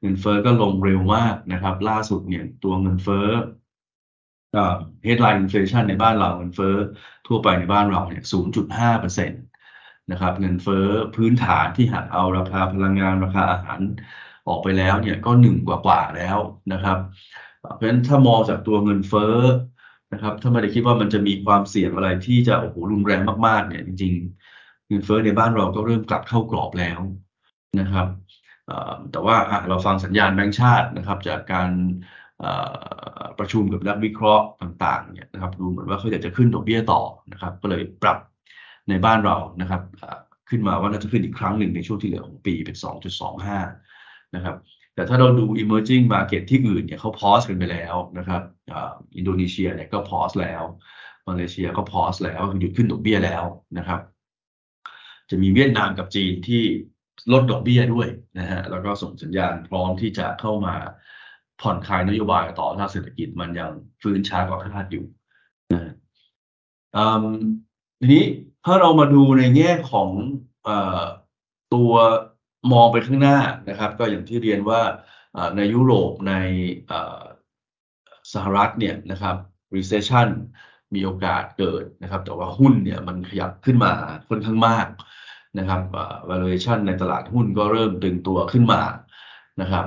เงินเฟ้อก็ลงเร็วมากนะครับ ล่าสุดเนี่ยตัวเงินเฟ้อ headline inflation ในบ้านเราเงินเฟ้อทั่วไปในบ้านเราเนี่ย0.5เปอร์เซ็นต์นะครับเงินเฟ้อพื้นฐานที่หักเอาราคาพลังงานราคาอาหารออกไปแล้วเนี่ยก็หนึ่งกว่ากว่าแล้วนะครับ เพราะฉะนั้นถ้ามองจากตัวเงินเฟ้อนะครับ ถ้าไม่ได้คิดว่ามันจะมีความเสี่ยงอะไรที่จะโอ้โหรุนแรงมากๆเนี่ยจริง ๆ เงินเฟ้อในบ้านเราก็เริ่มกลับเข้ากรอบแล้วนะครับแต่ว่าเราฟังสัญญาณแบงก์ชาตินะครับ จากการประชุมกับนักวิเคราะห์ต่างๆเนี่ยนะครับดูเหมือนว่าเขาอยากจะขึ้นดอกเบี้ยต่อนะครับ ก็เลยปรับในบ้านเรานะครับขึ้นมาว่าน่าจะขึ้นอีกครั้งหนึ่งในช่วงที่เหลือของปีเป็น 2.25 นะครับ แต่ถ้าเราดู emerging market ที่อื่นเนี่ยเขาพอสกันไปแล้วนะครับอินโดนีเซียเนี่ยก็พอสแล้วมาเลเซียก็พอสแล้วหยุดขึ้นดอกเบี้ยแล้วนะครับ จะมีเวียดนามกับจีนที่ลดดอกเบี้ยด้วยนะฮะแล้วก็ส่งสัญญาณพร้อมที่จะเข้ามาผ่อนคลายนโยบายต่อถ้าเศรษฐกิจมันยังฟื้นช้ากว่าคาดอยู่นะทีนี้ถ้าเรามาดูในแง่ของตัวมองไปข้างหน้านะครับ ก็อย่างที่เรียนว่าในยุโรปในสหรัฐเนี่ยนะครับ recession มีโอกาสเกิดนะครับ แต่ว่าหุ้นเนี่ยมันขยับขึ้นมาค่อนข้างมาก นะครับ valuation ในตลาดหุ้นก็เริ่มตึงตัวขึ้นมานะครับ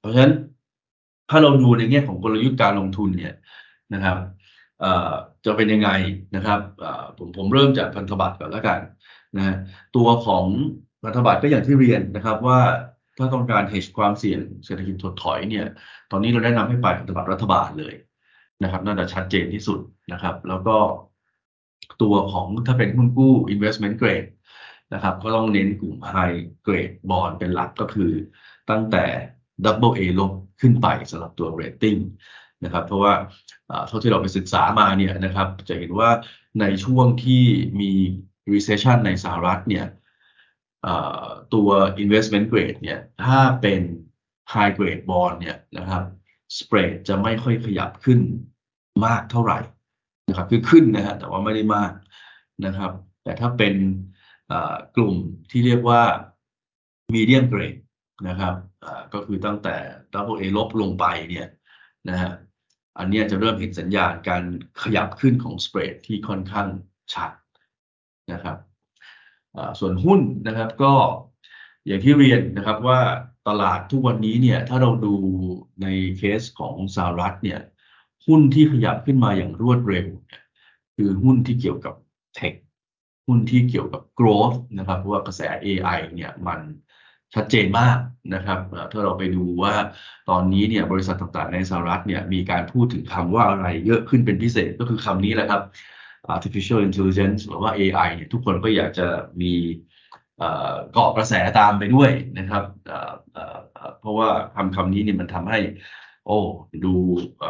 เพราะฉะนั้นถ้าเราดูในแง่ของกลยุทธ์การลงทุนเนี่ยนะครับจะเป็นยังไงนะครับผมผมเริ่มจากพันธบัตรก่อนแล้วกันนะตัวของพันธบัตรก็อย่างที่เรียนนะครับว่าถ้าต้องการ hedge ความเสี่ยงเศรษฐกิจถดถอยเนี่ย ตอนนี้เราแนะนำให้ไปพันธบัตรรัฐบาลเลยนะครับ น่าจะชัดเจนที่สุดนะครับ แล้วก็ ตัวของถ้าเป็นหุ้นกู้ investment grade นะครับ ก็ต้องเน้นกลุ่ม high grade bond เป็นหลักก็คือตั้งแต่ double A ลบขึ้นไปสำหรับตัว rating นะครับ เพราะว่าเท่าที่เราไปศึกษามาเนี่ยนะครับ จะเห็นว่าในช่วงที่มี recession ในสหรัฐเนี่ยตัว investment grade เนี่ย ถ้าเป็น high grade bond เนี่ยนะครับ spread จะไม่ค่อยขยับขึ้นมากเท่าไหร่ นะครับคือขึ้นนะฮะแต่ว่าไม่ได้มากนะครับ แต่ถ้าเป็นกลุ่มที่เรียกว่า medium grade นะครับก็คือตั้งแต่ double A ลบลงไปเนี่ยนะฮะอันนี้จะเริ่มเห็นสัญญาณการขยับขึ้นของสเปรดที่ค่อนข้างชัดนะครับส่วนหุ้นนะครับก็อย่างที่เรียนนะครับว่าตลาดทุกวันนี้เนี่ยถ้าเราดูในเคสของสหรัฐเนี่ย หุ้นที่ขยับขึ้นมาอย่างรวดเร็วเนี่ยคือหุ้นที่เกี่ยวกับเทคหุ้นที่เกี่ยวกับ growth นะครับเพราะว่ากระแส AI เนี่ยมันชัดเจนมากนะครับถ้าเราไปดูว่าตอนนี้เนี่ยบริษัทต่างๆในสหรัฐเนี่ยมีการพูดถึงคำว่าอะไรเยอะขึ้นเป็นพิเศษก็คือคำนี้แหละครับ artificial intelligence หรือว่า AI เนี่ยทุกคนก็อยากจะมีเกาะกระแสตามไปด้วยนะครับเพราะว่าคำคำนี้เนี่ยมันทำให้ โอ้ดู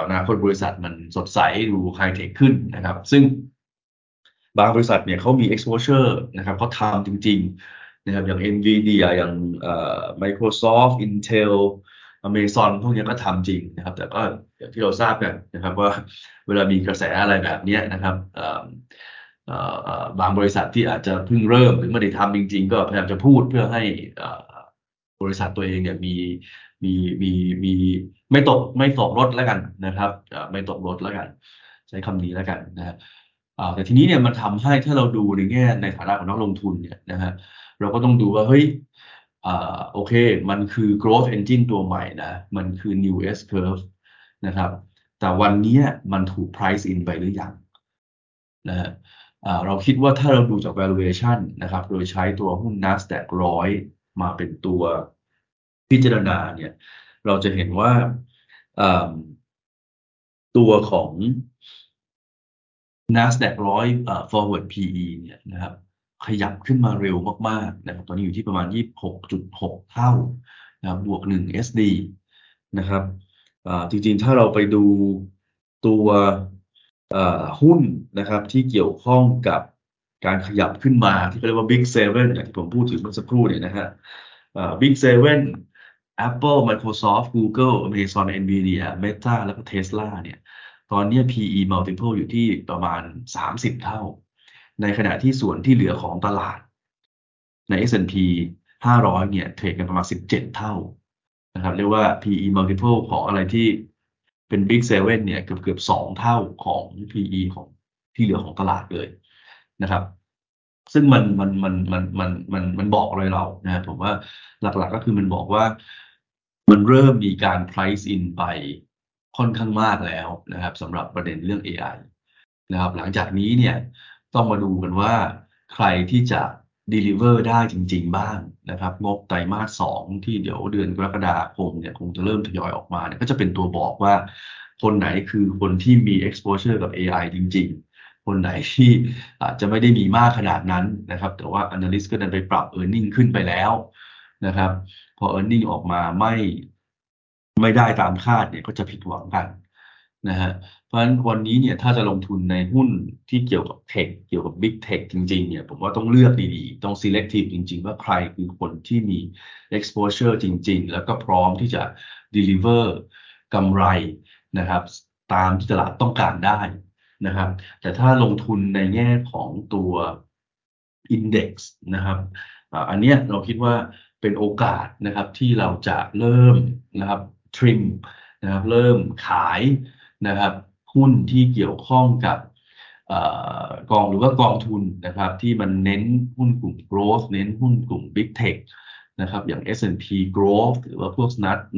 อนาคตบริษัทมันสดใสดูไฮเทคขึ้นนะครับ ซึ่งบางบริษัทเนี่ยเขามี exposure นะครับเขาทำจริง ๆ นะครับอย่าง NVIDIA อย่าง Microsoft Intel Amazon พวกนี้ก็ทำจริงนะครับ แต่ก็อย่างที่เราทราบกันนะครับว่าเวลามีกระแสอะไรแบบนี้นะครับบางบริษัทที่อาจจะเพิ่งเริ่มหรือไม่ได้ทำจริง ๆ ก็พยายามจะพูดเพื่อให้บริษัทตัวเองเนี่ยมีมีมีมี ไม่ตกไม่ตกรถแล้วกันนะครับไม่ตกรถแล้วกัน ใช้คำนี้แล้วกันนะแต่ทีนี้เนี่ยมันทำให้ถ้าเราดูในแง่ในฐานะของนักลงทุนเนี่ยนะฮะเราก็ต้องดูว่าเฮ้ยโอเค มันคือ growth engine ตัวใหม่นะ มันคือ new S curve นะครับ แต่วันนี้มันถูก price in ไปหรือยังนะฮะเราคิดว่าถ้าเราดูจาก valuation นะครับ โดยใช้ตัวหุ้น NASDAQ ร้อยมาเป็นตัวพิจารณาเนี่ย เราจะเห็นว่าตัวของ NASDAQ ร้อย forward PE เนี่ยนะครับขยับขึ้นมาเร็วมากๆนะครับตอนนี้อยู่ที่ประมาณ 26.6 เท่านะครับบวก 1 SD นะครับจริงๆ ถ้าเราไปดูตัวหุ้นนะครับที่เกี่ยวข้องกับการขยับขึ้นมาที่เรียกว่า Big Seven อย่างที่ผมพูดถึงเมื่อสักครู่เนี่ยนะฮะ Big Seven Apple Microsoft Google Amazon Nvidia Meta แล้วก็ Tesla เนี่ยตอนนี้ PE multiple อยู่ที่ประมาณ 30 เท่า ในขณะที่ส่วนที่เหลือของตลาด ใน S&P 500 เนี่ยเทรดกันประมาณ 17 เท่านะครับเรียกว่า PE multiple ของอะไรที่เป็น Big Seven เนี่ยเกือบเกือบสองเท่าของ PE ของที่เหลือของตลาดเลยนะครับ ซึ่งมันมันมันมันมันมันมันบอกอะไรเรานะผมว่าหลักๆก็คือมันบอกว่า มันเริ่มมีการ price in ไปค่อนข้างมากแล้วนะครับสำหรับประเด็นเรื่อง AI นะครับ หลังจากนี้เนี่ยต้องมาดูกันว่าใครที่จะ deliver ได้จริง ๆ บ้างนะครับ งบไตรมาสสองที่เดี๋ยวเดือนกรกฎาคมเนี่ยคงจะเริ่มทยอยออกมาเนี่ยก็จะเป็นตัวบอกว่า คนไหนคือคนที่มี exposure กับ AI จริง ๆ คนไหนที่อาจจะไม่ได้มีมากขนาดนั้นนะครับ แต่ว่า analyst ก็ดันไปปรับ earning ขึ้นไปแล้วนะครับ พอ earning ออกมาไม่ไม่ได้ตามคาดเนี่ยก็จะผิดหวังกันนะฮะเพราะฉะนั้นวันนี้เนี่ยถ้าจะลงทุนในหุ้นที่เกี่ยวกับเทคเกี่ยวกับ Big Tech จริงๆเนี่ยผมว่าต้องเลือกดีๆ ต้อง selective จริง ๆ ว่าใครคือคนที่มี exposure จริง ๆ แล้วก็พร้อมที่จะ deliver กำไรนะครับ ตามที่ตลาดต้องการได้นะครับ แต่ถ้าลงทุนในแง่ของตัว index นะครับอันนี้เราคิดว่า เป็นโอกาสนะครับที่เราจะเริ่มนะครับ trim นะครับเริ่มขายนะครับหุ้นที่เกี่ยวข้องกับกองหรือว่ากองทุนนะครับที่มันเน้นหุ้นกลุ่ม growth เน้นหุ้นกลุ่ม big tech นะครับอย่าง S&P growth หรือว่าพวก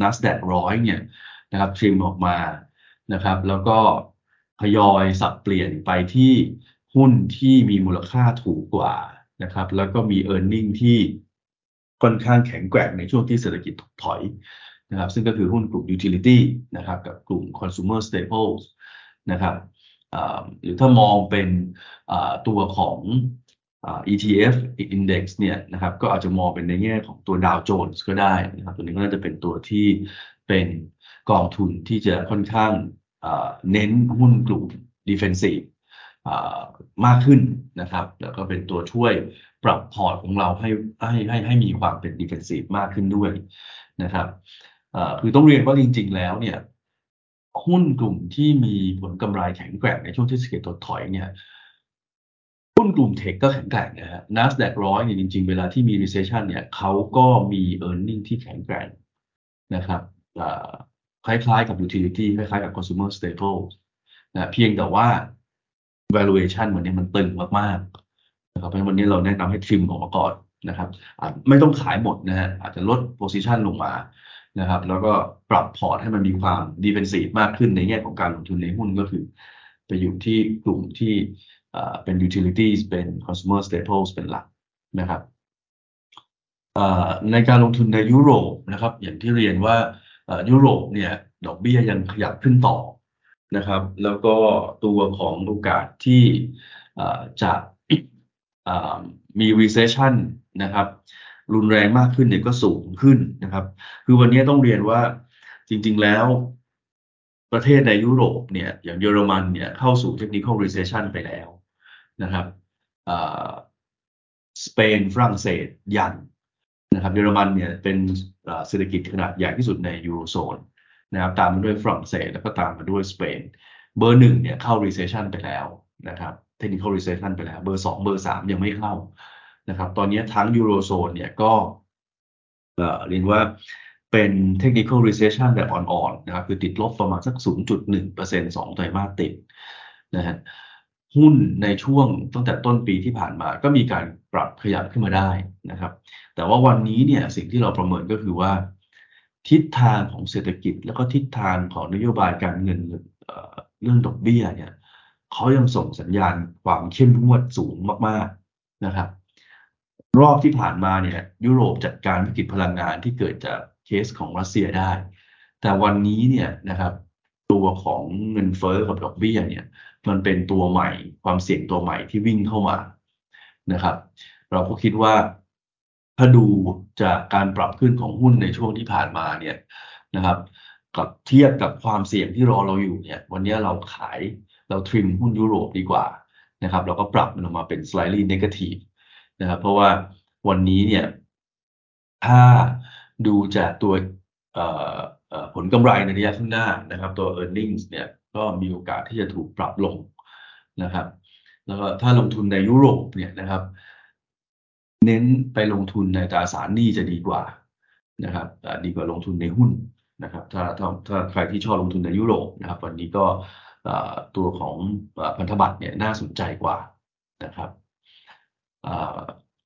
NASDAQ ร้อยเนี่ยนะครับทริมออกมานะครับแล้วก็ทยอยสับเปลี่ยนไปที่หุ้นที่มีมูลค่าถูกกว่านะครับแล้วก็มี e a r n i n g ที่ ค่อนข้างแข็งแกร่งในช่วงที่เศรษฐกิจถดถอยนะครับซึ่งก็คือหุ้นกลุ่ม utility นะครับกับกลุ่ม consumer staples นะครับหรือถ้ามองเป็นตัวของ ETF index เนี่ยนะครับก็อาจจะมองเป็นในแง่ของตัวดาวโจนส์ก็ได้นะครับตัวนี้ก็น่าจะเป็นตัวที่เป็นกองทุนที่จะค่อนข้างเน้นหุ้นกลุ่ม defensive มากขึ้นนะครับ แล้วก็เป็นตัวช่วย ปรับพอร์ตของเราให้ให้ให้ให้มีความเป็น defensive มากขึ้นด้วยนะครับคือต้องเรียนว่าจริง ๆ แล้วเนี่ยหุ้นกลุ่มที่มีผลกำไรแข็งแกร่งในช่วงที่สเกิจถดถอยเนี่ยหุ้นกลุ่มเทคก็แข็งแกร่งนะฮะ NASDAQ ร้อยเนี่ยจริง ๆ เวลาที่มี recession เนี่ยเขาก็มี earning ที่แข็งแกร่งนะครับคล้ายๆกับ utility คล้ายๆกับ consumer staple นะเพียงแต่ว่า valuation วันนี้มันตึงมากๆ นะครับเพราะวันนี้เราแนะนำให้ทริมออกมาก่อนนะครับไม่ต้องขายหมดนะฮะอาจจะลด position ลงมานะครับแล้วก็ปรับพอร์ตให้มันมีความ defensive มากขึ้นในแง่ของการลงทุนในหุ้นก็คือไปอยู่ที่กลุ่มที่เป็น utilities เป็น consumer staples เป็นหลักนะครับในการลงทุนในยุโรปนะครับ อย่างที่เรียนว่ายุโรปเนี่ยดอกเบี้ยยังขยับขึ้นต่อนะครับ แล้วก็ตัวของโอกาสที่จะ มี recession นะครับ รุนแรงมากขึ้นเนี่ยก็สูงขึ้นนะครับ คือวันนี้ต้องเรียนว่าจริง ๆ แล้วประเทศในยุโรปเนี่ยอย่างเยอรมันเนี่ยเข้าสู่ technical recession ไปแล้วนะครับสเปนฝรั่งเศสยันนะครับเยอรมันเนี่ยเป็นเศรษฐกิจขนาดใหญ่ที่สุดในยูโรโซนนะครับตามมาด้วยฝรั่งเศสแล้วก็ตามมาด้วยสเปน เบอร์หนึ่งเนี่ยเข้า recession ไปแล้วนะครับ technical recession ไปแล้ว เบอร์สองเบอร์สามยังไม่เข้านะครับ ตอนนี้ทั้งยูโรโซนเนี่ยก็เรียนว่าเป็น technical recession แบบอ่อนๆนะครับ คือติดลบประมาณสัก 0.1% 2ไตรมาสติดนะฮะหุ้นในช่วงตั้งแต่ต้นปีที่ผ่านมา ก็มีการปรับขยับขึ้นมาได้นะครับ แต่ว่าวันนี้เนี่ยสิ่งที่เราประเมินก็คือว่า ทิศทางของเศรษฐกิจ แล้วก็ทิศทางของนโยบายการเงินเรื่องดอกเบี้ยเนี่ย เขายังส่งสัญญาณความเข้มงวดสูงมากๆนะครับ รอบที่ผ่านมาเนี่ย ยุโรปจัดการวิกฤตพลังงานที่เกิดจากเคสของรัสเซียได้ แต่วันนี้เนี่ยนะครับตัวของเงินเฟ้อกับดอกเบี้ยเนี่ย มันเป็นตัวใหม่ความเสี่ยงตัวใหม่ที่วิ่งเข้ามานะครับ เราก็คิดว่าถ้าดูจากการปรับขึ้นของหุ้นในช่วงที่ผ่านมาเนี่ยนะครับ กับเทียบกับความเสี่ยงที่รอเราอยู่เนี่ย วันนี้เราขาย เราทริมหุ้นยุโรปดีกว่านะครับเราก็ปรับมันออกมาเป็น slightly negative นะครับเพราะว่าวันนี้เนี่ยถ้าดูจากตัวผลกำไรในระยะข้างหน้านะครับตัว e a r n i n g เนี่ยก็มีโอกาสที่จะถูกปรับลงนะครับ แล้วก็ถ้าลงทุนในยุโรปเนี่ยนะครับ เน้นไปลงทุนในตราสารหนี้จะดีกว่านะครับดีกว่าลงทุนในหุ้นนะครับ ถ้าถ้าถ้าใครที่ชอบลงทุนในยุโรปนะครับ วันนี้ก็ ตัวของพันธบัตรเนี่ยน่าสนใจกว่านะครับ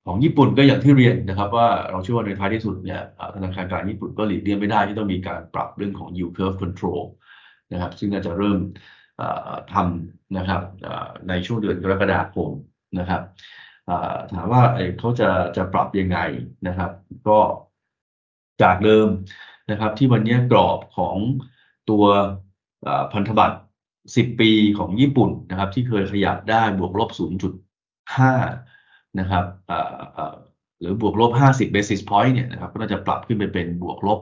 ของญี่ปุ่นก็อย่างที่เรียนนะครับ ว่าเราเชื่อว่าในท้ายที่สุดเนี่ยธนาคารกลางญี่ปุ่นก็หลีกเลี่ยงไม่ได้ที่ต้องมีการปรับเรื่องของ yield curve control นะครับ ซึ่งน่าจะเริ่มทำนะครับในช่วงเดือนกรกฎาคมนะครับถามว่าเขาจะจะปรับยังไงนะครับ ก็จากเดิมนะครับที่วันนี้กรอบของตัวพันธบัตร 10 ปีของญี่ปุ่นนะครับ ที่เคยขยับได้บวกลบ 0.5 นะครับหรือบวกลบ 50 basis point เนี่ยนะครับก็น่าจะปรับขึ้นไปเป็นบวกลบ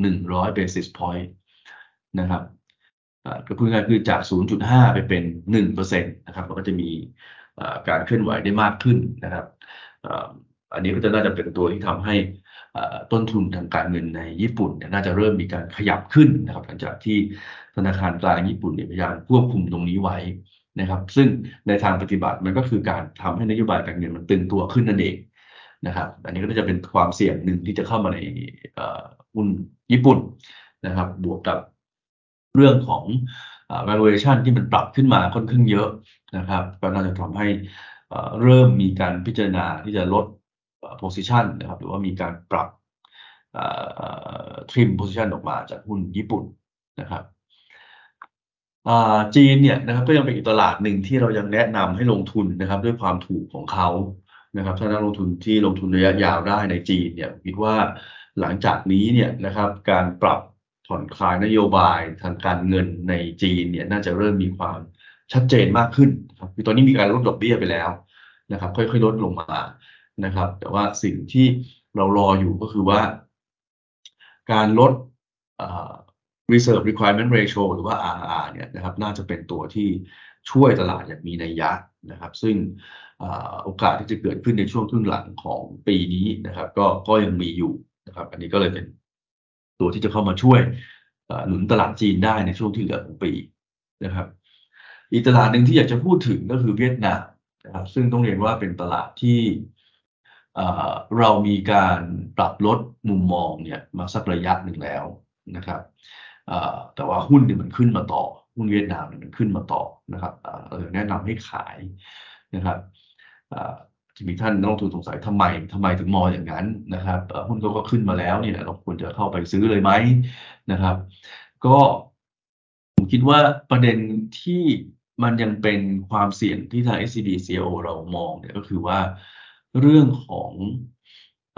100 basis point นะครับก็พูดง่ายคือจาก 0.5 ไปเป็น 1%นะครับก็จะมีการเคลื่อนไหวได้มากขึ้นนะครับอันนี้ก็จะน่าจะเป็นตัวที่ทำให้ ต้นทุนทางการเงินในญี่ปุ่นเนี่ยน่าจะเริ่มมีการขยับขึ้นนะครับหลังจากที่ธนาคารกลางญี่ปุ่นเนี่ยพยายามควบคุมตรงนี้ไว้นะครับ ซึ่งในทางปฏิบัติมันก็คือการทำให้นโยบายการเงินมันตึงตัวขึ้นนั่นเองนะครับ อันนี้ก็จะเป็นความเสี่ยงหนึ่งที่จะเข้ามาในหุ้นญี่ปุ่นนะครับ บวกกับเรื่องของ valuation ที่มันปรับขึ้นมาค่อนข้างเยอะนะครับ ก็น่าจะทำให้เริ่มมีการพิจารณาที่จะลด position นะครับหรือว่ามีการปรับทริม position ออกมาจากหุ้นญี่ปุ่นนะครับจีนเนี่ยนะครับก็ยังเป็นอีกตลาดหนึ่งที่เรายังแนะนำให้ลงทุนนะครับด้วยความถูกของเขานะครับถ้านักลงทุนที่ลงทุนระยะยาวได้ในจีนเนี่ยคิดว่าหลังจากนี้เนี่ยนะครับการปรับผ่อนคลายนโยบายทางการเงินในจีนเนี่ยน่าจะเริ่มมีความชัดเจนมากขึ้นครับคือตอนนี้มีการลดดอกเบี้ยไปแล้วนะครับ ค่อยๆลดลงมา นะครับ แต่ว่าสิ่งที่เรารออยู่ก็คือว่า การลด reserve requirement ratio หรือว่า RR เนี่ยนะครับน่าจะเป็นตัวที่ช่วยตลาดอย่างมีนัยยะนะครับ ซึ่งโอกาสที่จะเกิดขึ้นในช่วงครึ่งหลังของปีนี้นะครับ ก็ก็ยังมีอยู่นะครับ อันนี้ก็เลยเป็นตัวที่จะเข้ามาช่วยหนุนตลาดจีนได้ในช่วงที่เหลือของปีนะครับ อีกตลาดหนึ่งที่อยากจะพูดถึงก็คือเวียดนามนะครับ ซึ่งต้องเรียนว่าเป็นตลาดที่ เรามีการปรับลดมุมมองเนี่ยมาสักระยะหนึ่งแล้วนะครับแต่ว่าหุ้นเนี่ยมันขึ้นมาต่อ หุ้นเวียดนามเนี่ยมันขึ้นมาต่อนะครับเราแนะนำให้ขายนะครับจะมีท่านนักลงทุนสงสัยทำไมทำไมถึงมองอย่างนั้นนะครับหุ้นก็ขึ้นมาแล้วเนี่ยเราควรจะเข้าไปซื้อเลยไหมนะครับ ก็ผมคิดว่าประเด็นที่มันยังเป็นความเสี่ยงที่ทาง SCB CIO เรามองเนี่ยก็คือว่า เรื่องของ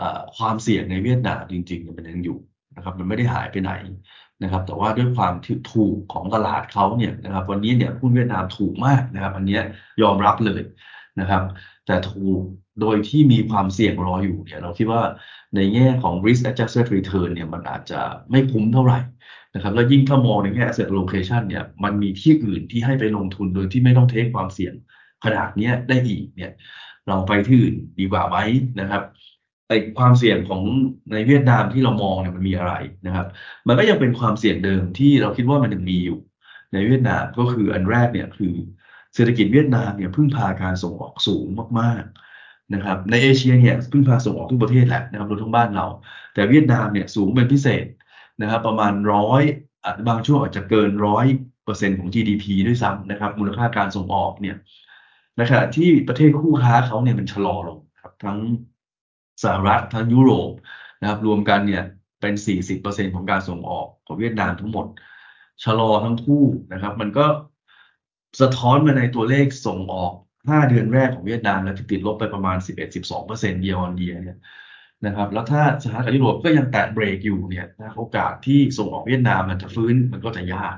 อความเสี่ยงในเวียดนามจริงๆมันยังอยู่นะครับมันไม่ได้หายไปไหนนะครับ แต่ว่าด้วยความถูกของตลาดเขาเนี่ยนะครับ วันนี้เนี่ยหุ้นเวียดนามถูกมากนะครับ อันนี้ยอมรับเลยนะครับ แต่ถูกโดยที่มีความเสี่ยงรออยู่เนี่ย เราคิดว่าในแง่ของ risk adjusted return เนี่ยมันอาจจะไม่คุ้มเท่าไหร่นะครับแล้วยิ่งถ้ามองในแง่ asset allocation เนี่ยมันมีที่อื่นที่ให้ไปลงทุนโดยที่ไม่ต้องเทคความเสี่ยงขนาดนี้ได้อีกเนี่ย เราไปที่อื่นดีกว่าไหมนะครับไอความเสี่ยงของในเวียดนามที่เรามองเนี่ยมันมีอะไรนะครับ มันก็ยังเป็นความเสี่ยงเดิมที่เราคิดว่ามันยังมีอยู่ ในเวียดนามก็คืออันแรกเนี่ยคือเศรษฐกิจเวียดนามเนี่ยพึ่งพาการส่งออกสูงมากๆนะครับ ในเอเชียเนี่ยพึ่งพาส่งออกทุกประเทศแหละนะครับรวมทั้งบ้านเรา แต่เวียดนามเนี่ยสูงเป็นพิเศษนะครับประมาณร้อยบางช่วงอาจจะเกินร้อยเปอร์เซ็นต์ของ GDP ด้วยซ้ำนะครับมูลค่าการส่งออกเนี่ย ในขณะที่ประเทศคู่ค้าเขาเนี่ยมันชะลอลงครับทั้งสหรัฐทั้งยุโรปนะครับรวมกันเนี่ยเป็น 40%ของการส่งออกของเวียดนามทั้งหมด ชะลอทั้งคู่นะครับ มันก็สะท้อนมาในตัวเลขส่งออก 5 เดือนแรกของเวียดนามแล้วที่ติดลบไปประมาณ 11-12% year on year เนี่ยนะครับ แล้วถ้าสหรัฐกับยุโรปก็ยังแตะเบรกอยู่เนี่ยนะโอกาสที่ส่งออกเวียดนามมันจะฟื้นมันก็จะยาก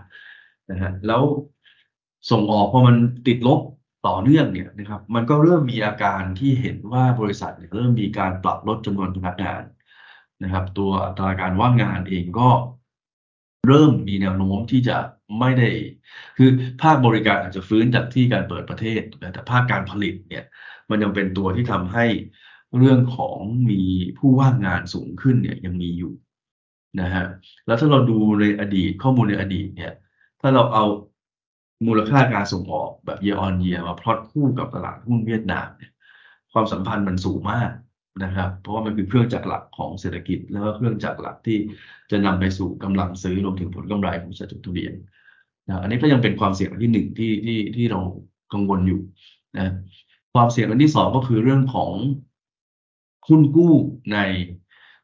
นะฮะแล้วส่งออกพอมันติดลบ ต่อเนื่องเนี่ยนะครับมันก็เริ่มมีอาการที่เห็นว่าบริษัทเริ่มมีการปรับลดจำนวนพนักงานนะครับ ตัวอัตราการว่างงานเองก็เริ่มมีแนวโน้มที่จะไม่ได้ คือภาคบริการอาจจะฟื้นจากที่การเปิดประเทศ แต่ภาคการผลิตเนี่ย มันยังเป็นตัวที่ทำให้เรื่องของมีผู้ว่างงานสูงขึ้นเนี่ยยังมีอยู่นะฮะแล้วถ้าเราดูในอดีตข้อมูลในอดีตเนี่ย ถ้าเราเอา มูลค่าการส่งออกแบบ year on year มาพลอตคู่กับตลาดหุ้นเวียดนามเนี่ยความสัมพันธ์มันสูงมากนะครับ เพราะว่ามันคือเครื่องจักรหลักของเศรษฐกิจ แล้วก็เครื่องจักรหลักที่จะนำไปสู่กำลังซื้อรวมถึงผลกำไรของบริษัทจทะเบียนนะอันนี้ก็ยังเป็นความเสี่ยงที่หนึ่งที่ที่ที่เรากังวลอยู่นะความเสี่ยงอันที่สองก็คือเรื่องของหุ้นกู้ใน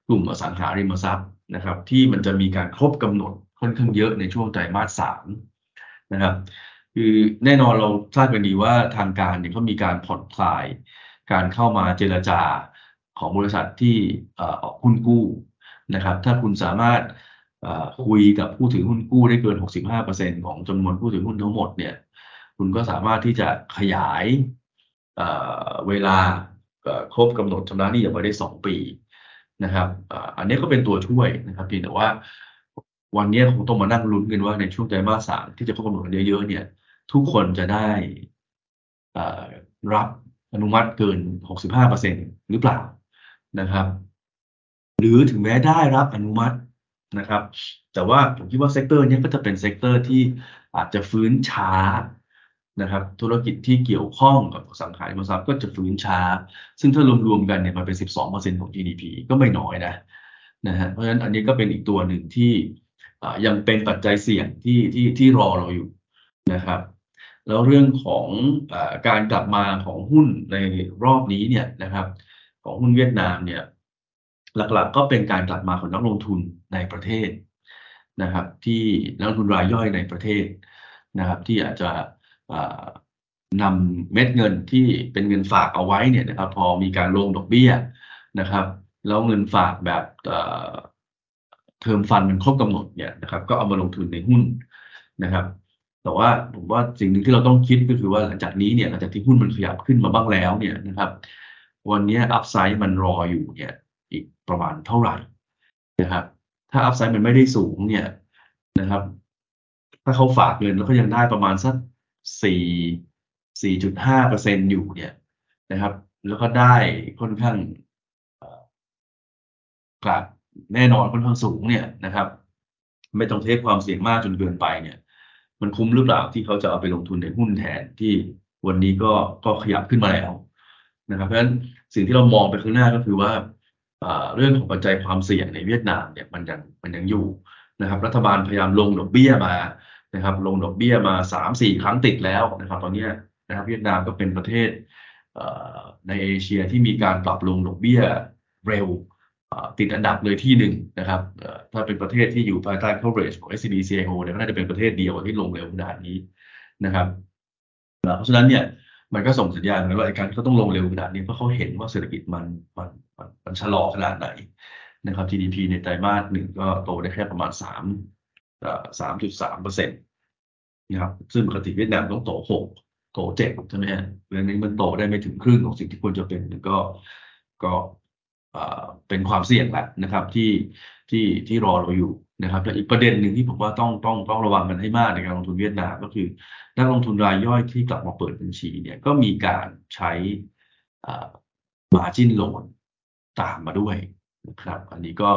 กลุ่มอสังหาริมทรัพย์นะครับ ที่มันจะมีการครบกำหนดค่อนข้างเยอะในช่วงไตรมาสสามนะครับ คือแน่นอนเราทราบกันดีว่าทางการเนี่ยเขามีการผ่อนคลาย การเข้ามาเจรจาของบริษัทที่ออกหุ้นกู้นะครับ ถ้าคุณสามารถคุยกับผู้ถือหุ้นกู้ได้เกิน 65%ของจำนวนผู้ถือหุ้นทั้งหมดเนี่ย คุณก็สามารถที่จะขยายเวลาครบกำหนดชำระหนี้ออกไปได้ 2 ปีนะครับอันนี้ก็เป็นตัวช่วยนะครับเพียงแต่ว่าวันนี้คงต้องมานั่งลุ้นกันว่าในช่วงไตรมาสสามที่จะครบกำหนดเยอะๆเนี่ย ทุกคนจะได้รับอนุมัติเกิน 65%หรือเปล่านะครับ หรือถึงแม้ได้รับอนุมัตินะครับ แต่ว่าผมคิดว่า sector นี้ก็จะเป็นเซกเตอร์ที่อาจจะฟื้นช้านะครับ ธุรกิจที่เกี่ยวข้องกับสังหาริมทรัพย์ก็จะฟื้นช้า ซึ่งถ้ารวมๆกันเนี่ยมันเป็น 12%ของ GDP ก็ไม่น้อยนะนะฮะเพราะฉะนั้นอันนี้ก็เป็นอีกตัวหนึ่งที่ยังเป็นปัจจัยเสี่ยงที่ที่ที่รอเราอยู่นะครับ แล้วเรื่องของอการกลับมาของหุ้นในรอบนี้เนี่ยนะครับ ของหุ้นเวียดนามเนี่ยหลักๆก็เป็นการกลับมาของนักลงทุนในประเทศนะครับ ที่นักลงทุนรายย่อยในประเทศนะครับ ที่อาจจะนำเม็ดเงินที่เป็นเงินฝากเอาไว้เนี่ยนะครับ พอมีการลงดอกเบี้ยนะครับ แล้วเงินฝากแบบเทอมฟันมันครบกำหนดเนี่ยนะครับ ก็เอามาลงทุนในหุ้นนะครับ แต่ว่าผมว่าสิ่งหนึ่งที่เราต้องคิดก็คือว่าหลังจากนี้เนี่ยหลังจากที่หุ้นมันขยับขึ้นมาบ้างแล้วเนี่ยนะครับวันนี้อัพไซด์มันรออยู่เนี่ยอีกประมาณเท่าไหร่นะครับถ้าอัพไซด์มันไม่ได้สูงเนี่ยนะครับ ถ้าเขาฝากเงินแล้วก็ยังได้ประมาณสักสี่สี่จุดห้าเปอร์เซ็นอยู่เนี่ยนะครับ แล้วก็ได้ค่อนข้างกลับแน่นอนค่อนข้างสูงเนี่ยนะครับ ไม่ต้องเทคความเสี่ยงมากจนเกินไปเนี่ย มันคุ้มหรือเปล่าที่เขาจะเอาไปลงทุนในหุ้นแทนที่วันนี้ก็ก็ขยับขึ้นมาแล้วนะครับเพราะฉะนั้นสิ่งที่เรามองไปข้างหน้าก็คือว่าเรื่องของปัจจัยความเสี่ยงในเวียดนามเนี่ยมันยังมันยังอยู่นะครับ รัฐบาลพยายามลงดอกเบี้ยมานะครับ ลงดอกเบี้ยมาสามสี่ครั้งติดแล้วนะครับ ตอนนี้นะครับเวียดนามก็เป็นประเทศในเอเชียที่มีการปรับลงดอกเบี้ยเร็ว ติดอันดับเลยที่หนึ่งนะครับถ้าเป็นประเทศที่อยู่ภายใต้ coverage ของ SCB CIO เนี่ยก็น่าจะเป็นประเทศเดียวที่ลงเร็วขนาดนี้นะครับเพราะฉะนั้นเนี่ยมันก็ส่งสัญญาณว่าการที่เขาต้องลงเร็วขนาดนี้เพราะเขาเห็นว่าเศรษฐกิจมันมันมันมันชะลอขนาดไหนนะครับ GDP ในไตรมาสหนึ่งก็โตได้แค่ประมาณสามสามจุดสามเปอร์เซ็นต์นะครับซึ่งปกติเวียดนามต้องโตหกโตเจ็ดใช่ไหมฮะเรื่องนี้มันโตได้ไม่ถึงครึ่งของสิ่งที่ควรจะเป็นก็ก็ เป็นความเสี่ยงแหละนะครับที่ที่ที่รอเราอยู่นะครับแต่อีกประเด็นหนึ่งที่ผมว่าต้องต้องต้องระวังกันให้มากในการลงทุนเวียดนามก็คือนักลงทุนรายย่อยที่กลับมาเปิดบัญชีเนี่ยก็มีการใช้ margin loan ตามมาด้วยนะครับ อันนี้ก็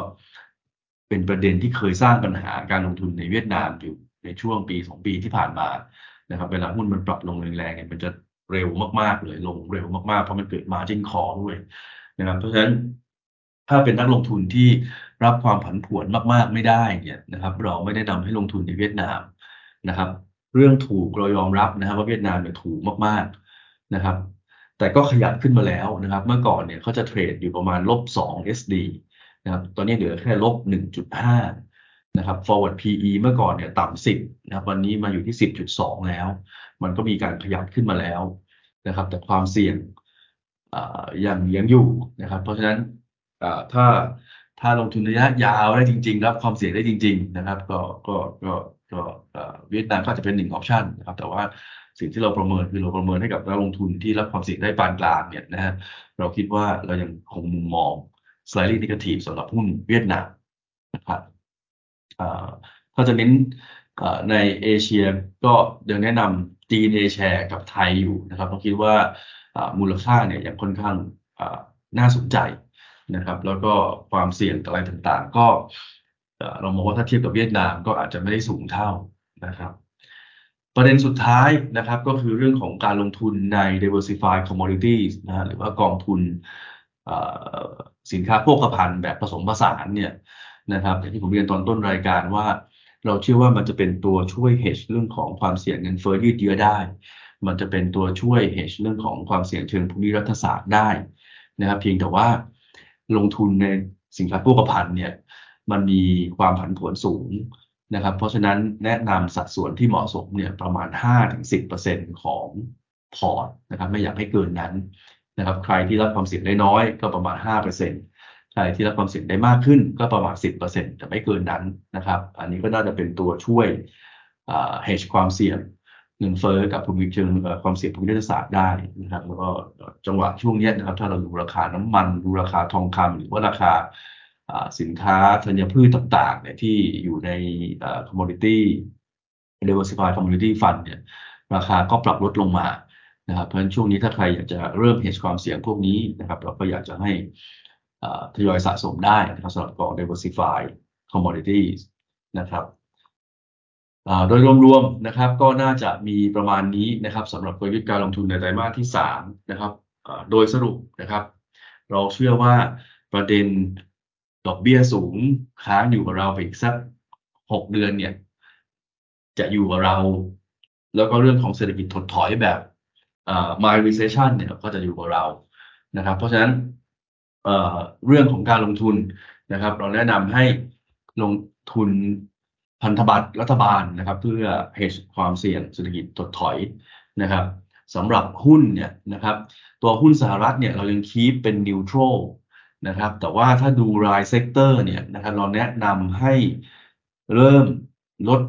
เป็นประเด็นที่เคยสร้างปัญหาการลงทุนในเวียดนามอยู่ในช่วงปีสองปีที่ผ่านมานะครับ เวลาหุ้นมันปรับลงแรงๆเนี่ยมันจะเร็วมากๆเลยลงเร็วมากๆเพราะมันเกิด margin call ด้วย นะครับเพราะฉะนั้นถ้าเป็นนักลงทุนที่รับความผันผวนมาก ๆ ไม่ได้เนี่ยนะครับ เราไม่ได้นำให้ลงทุนในเวียดนามนะครับ เรื่องถูกเรายอมรับนะครับ ว่าเวียดนามเนี่ยถูกมากๆนะครับ แต่ก็ขยับขึ้นมาแล้วนะครับ เมื่อก่อนเนี่ยเขาจะเทรดอยู่ประมาณลบ2 SD นะครับตอนนี้เหลือแค่ลบ1.5นะครับ forward PE เมื่อก่อนเนี่ยต่ำ10นะครับ วันนี้มาอยู่ที่ 10.2 แล้ว มันก็มีการขยับขึ้นมาแล้วนะครับ แต่ความเสี่ยง ยังยังอยู่นะครับ เพราะฉะนั้นถ้าถ้าลงทุนระยะยาวได้จริง ๆ รับความเสี่ยงได้จริง ๆ นะครับ ก็ก็ก็ก็เวียดนามก็จะเป็นหนึ่งออปชันนะครับ แต่ว่าสิ่งที่เราประเมินคือเราประเมินให้กับนักลงทุนที่รับความเสี่ยงได้ปานกลางเนี่ยนะฮะเราคิดว่าเรายังคงมุมมอง slightly negative สำหรับหุ้นเวียดนามนะครับถ้าจะเน้นในเอเชียก็ยังแนะนำจีนเอแชร์กับไทยอยู่นะครับเราคิดว่า มูลค่าเนี่ยยังค่อนข้างน่าสนใจนะครับ แล้วก็ความเสี่ยงอะไรต่างๆ ก็เรามองว่าถ้าเทียบกับเวียดนามก็อาจจะไม่ได้สูงเท่านะครับประเด็นสุดท้ายนะครับก็คือเรื่องของการลงทุนใน diversified commodities นะหรือว่ากองทุนสินค้าโภคภัณฑ์แบบผสมผสานเนี่ยนะครับอย่างที่ผมเรียนตอนต้นรายการว่า เราเชื่อว่ามันจะเป็นตัวช่วย hedge เรื่องของความเสี่ยงเงินเฟ้อยืดเยื้อได้ มันจะเป็นตัวช่วย hedge เรื่องของความเสี่ยงเชิงภูมิรัฐศาสตร์ได้นะครับ เพียงแต่ว่าลงทุนในสินค้าโภคภัณฑ์เนี่ยมันมีความผันผวนสูงนะครับ เพราะฉะนั้นแนะนำสัดส่วนที่เหมาะสมเนี่ยประมาณ 5-10%ของพอร์ตนะครับ ไม่อยากให้เกินนั้นนะครับ ใครที่รับความเสี่ยงได้น้อยก็ประมาณ 5%ใครที่รับความเสี่ยงได้มากขึ้นก็ประมาณ 10%แต่ไม่เกินนั้นนะครับ อันนี้ก็น่าจะเป็นตัวช่วย hedge ความเสี่ยง เงินเฟ้อกับภูมิเชิงความเสี่ยงภูมิรัฐศาสตร์ได้นะครับแล้วก็จังหวะช่วงนี้นะครับ ถ้าเราดูราคาน้ำมันดูราคาทองคำหรือว่าราคาสินค้าธัญพืชต่างๆเนี่ยที่อยู่ใน commodity diversified commodity fund เนี่ยราคาก็ปรับลดลงมานะครับเพราะฉะนั้นช่วงนี้ถ้าใครอยากจะเริ่ม hedge ความเสี่ยงพวกนี้นะครับ เราก็อยากจะให้ทยอยสะสมได้นะครับสำหรับกอง diversified commodities นะครับ โดยรวมๆนะครับก็น่าจะมีประมาณนี้นะครับสำหรับกลยุทธ์การลงทุนในไตรมาสที่3นะครับโดยสรุปนะครับเราเชื่อว่าประเด็นดอกเบี้ยสูงค้างอยู่กับเราไปอีกสัก 6 เดือนเนี่ยจะอยู่กับเรา แล้วก็เรื่องของเศรษฐกิจถดถอยแบบ mild recession เนี่ยก็จะอยู่กับเรานะครับ เพราะฉะนั้นเรื่องของการลงทุนนะครับ เราแนะนำให้ลงทุน พันธบัตรรัฐบาลนะครับ เพื่อ hedge ความเสี่ยงเศรษฐกิจถดถอยนะครับสำหรับหุ้นเนี่ยนะครับ ตัวหุ้นสหรัฐเนี่ยเรายัง keep เป็น neutral นะครับ แต่ว่าถ้าดูราย sector เนี่ยนะครับเราแนะนำให้เริ่มลด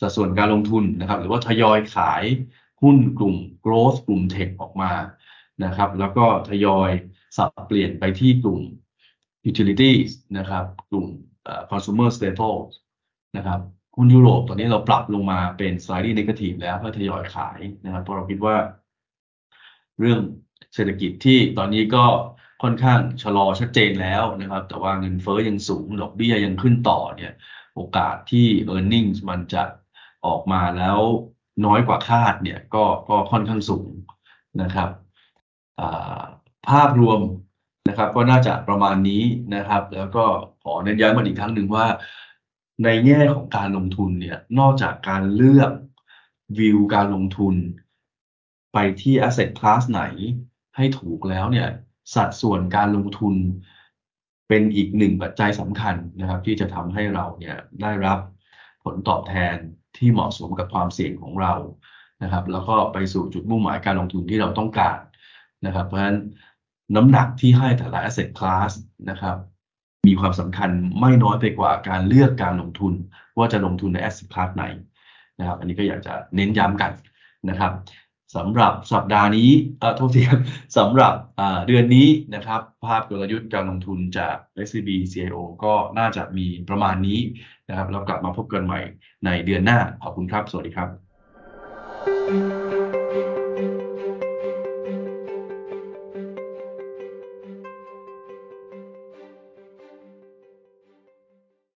สัดส่วนการลงทุนนะครับ หรือว่าทยอยขายหุ้นกลุ่ม growth กลุ่ม tech ออกมานะครับ แล้วก็ทยอยสับเปลี่ยนไปที่กลุ่ม utilities นะครับ กลุ่ม consumer staples นะครับหุ้นยุโรปตอนนี้เราปรับลงมาเป็น slightly negative แล้วเพื่อทยอยขายนะครับเพราะเราคิดว่า เรื่องเศรษฐกิจที่ตอนนี้ก็ค่อนข้างชะลอชัดเจนแล้วนะครับ แต่ว่าเงินเฟ้อยังสูงดอกเบี้ยยังขึ้นต่อเนี่ย โอกาสที่ e a r n i n g มันจะออกมาแล้วน้อยกว่าคาดเนี่ยก็ก็ค่อนข้างสูงนะครับภาพรวมนะครับก็น่าจะประมาณนี้นะครับ แล้วก็ขอเน้นย้ำมาอีกครั้งหนึ่งว่า ในแง่ของการลงทุนเนี่ยนอกจากการเลือกวิวการลงทุน ไปที่ asset class ไหนให้ถูกแล้วเนี่ยสัดส่วนการลงทุนเป็นอีกหนึ่งปัจจัยสำคัญนะครับ ที่จะทำให้เราเนี่ยได้รับผลตอบแทนที่เหมาะสมกับความเสี่ยงของเรานะครับ แล้วก็ไปสู่จุดมุ่งหมายการลงทุนที่เราต้องการนะครับ เพราะฉะนั้นน้ำหนักที่ให้แต่ละ asset class นะครับ มีความสำคัญไม่น้อยไปกว่าการเลือกการลงทุน ว่าจะลงทุนใน asset class ไหนนะครับ อันนี้ก็อยากจะเน้นย้ำกันนะครับสำหรับสัปดาห์นี้เอ่อโทษทีครับสำหรับเดือนนี้นะครับ ภาพกลยุทธ์การลงทุนจาก SCB CIO ก็น่าจะมีประมาณนี้นะครับแล้วกลับมาพบกันใหม่ในเดือนหน้า ขอบคุณครับ สวัสดีครับ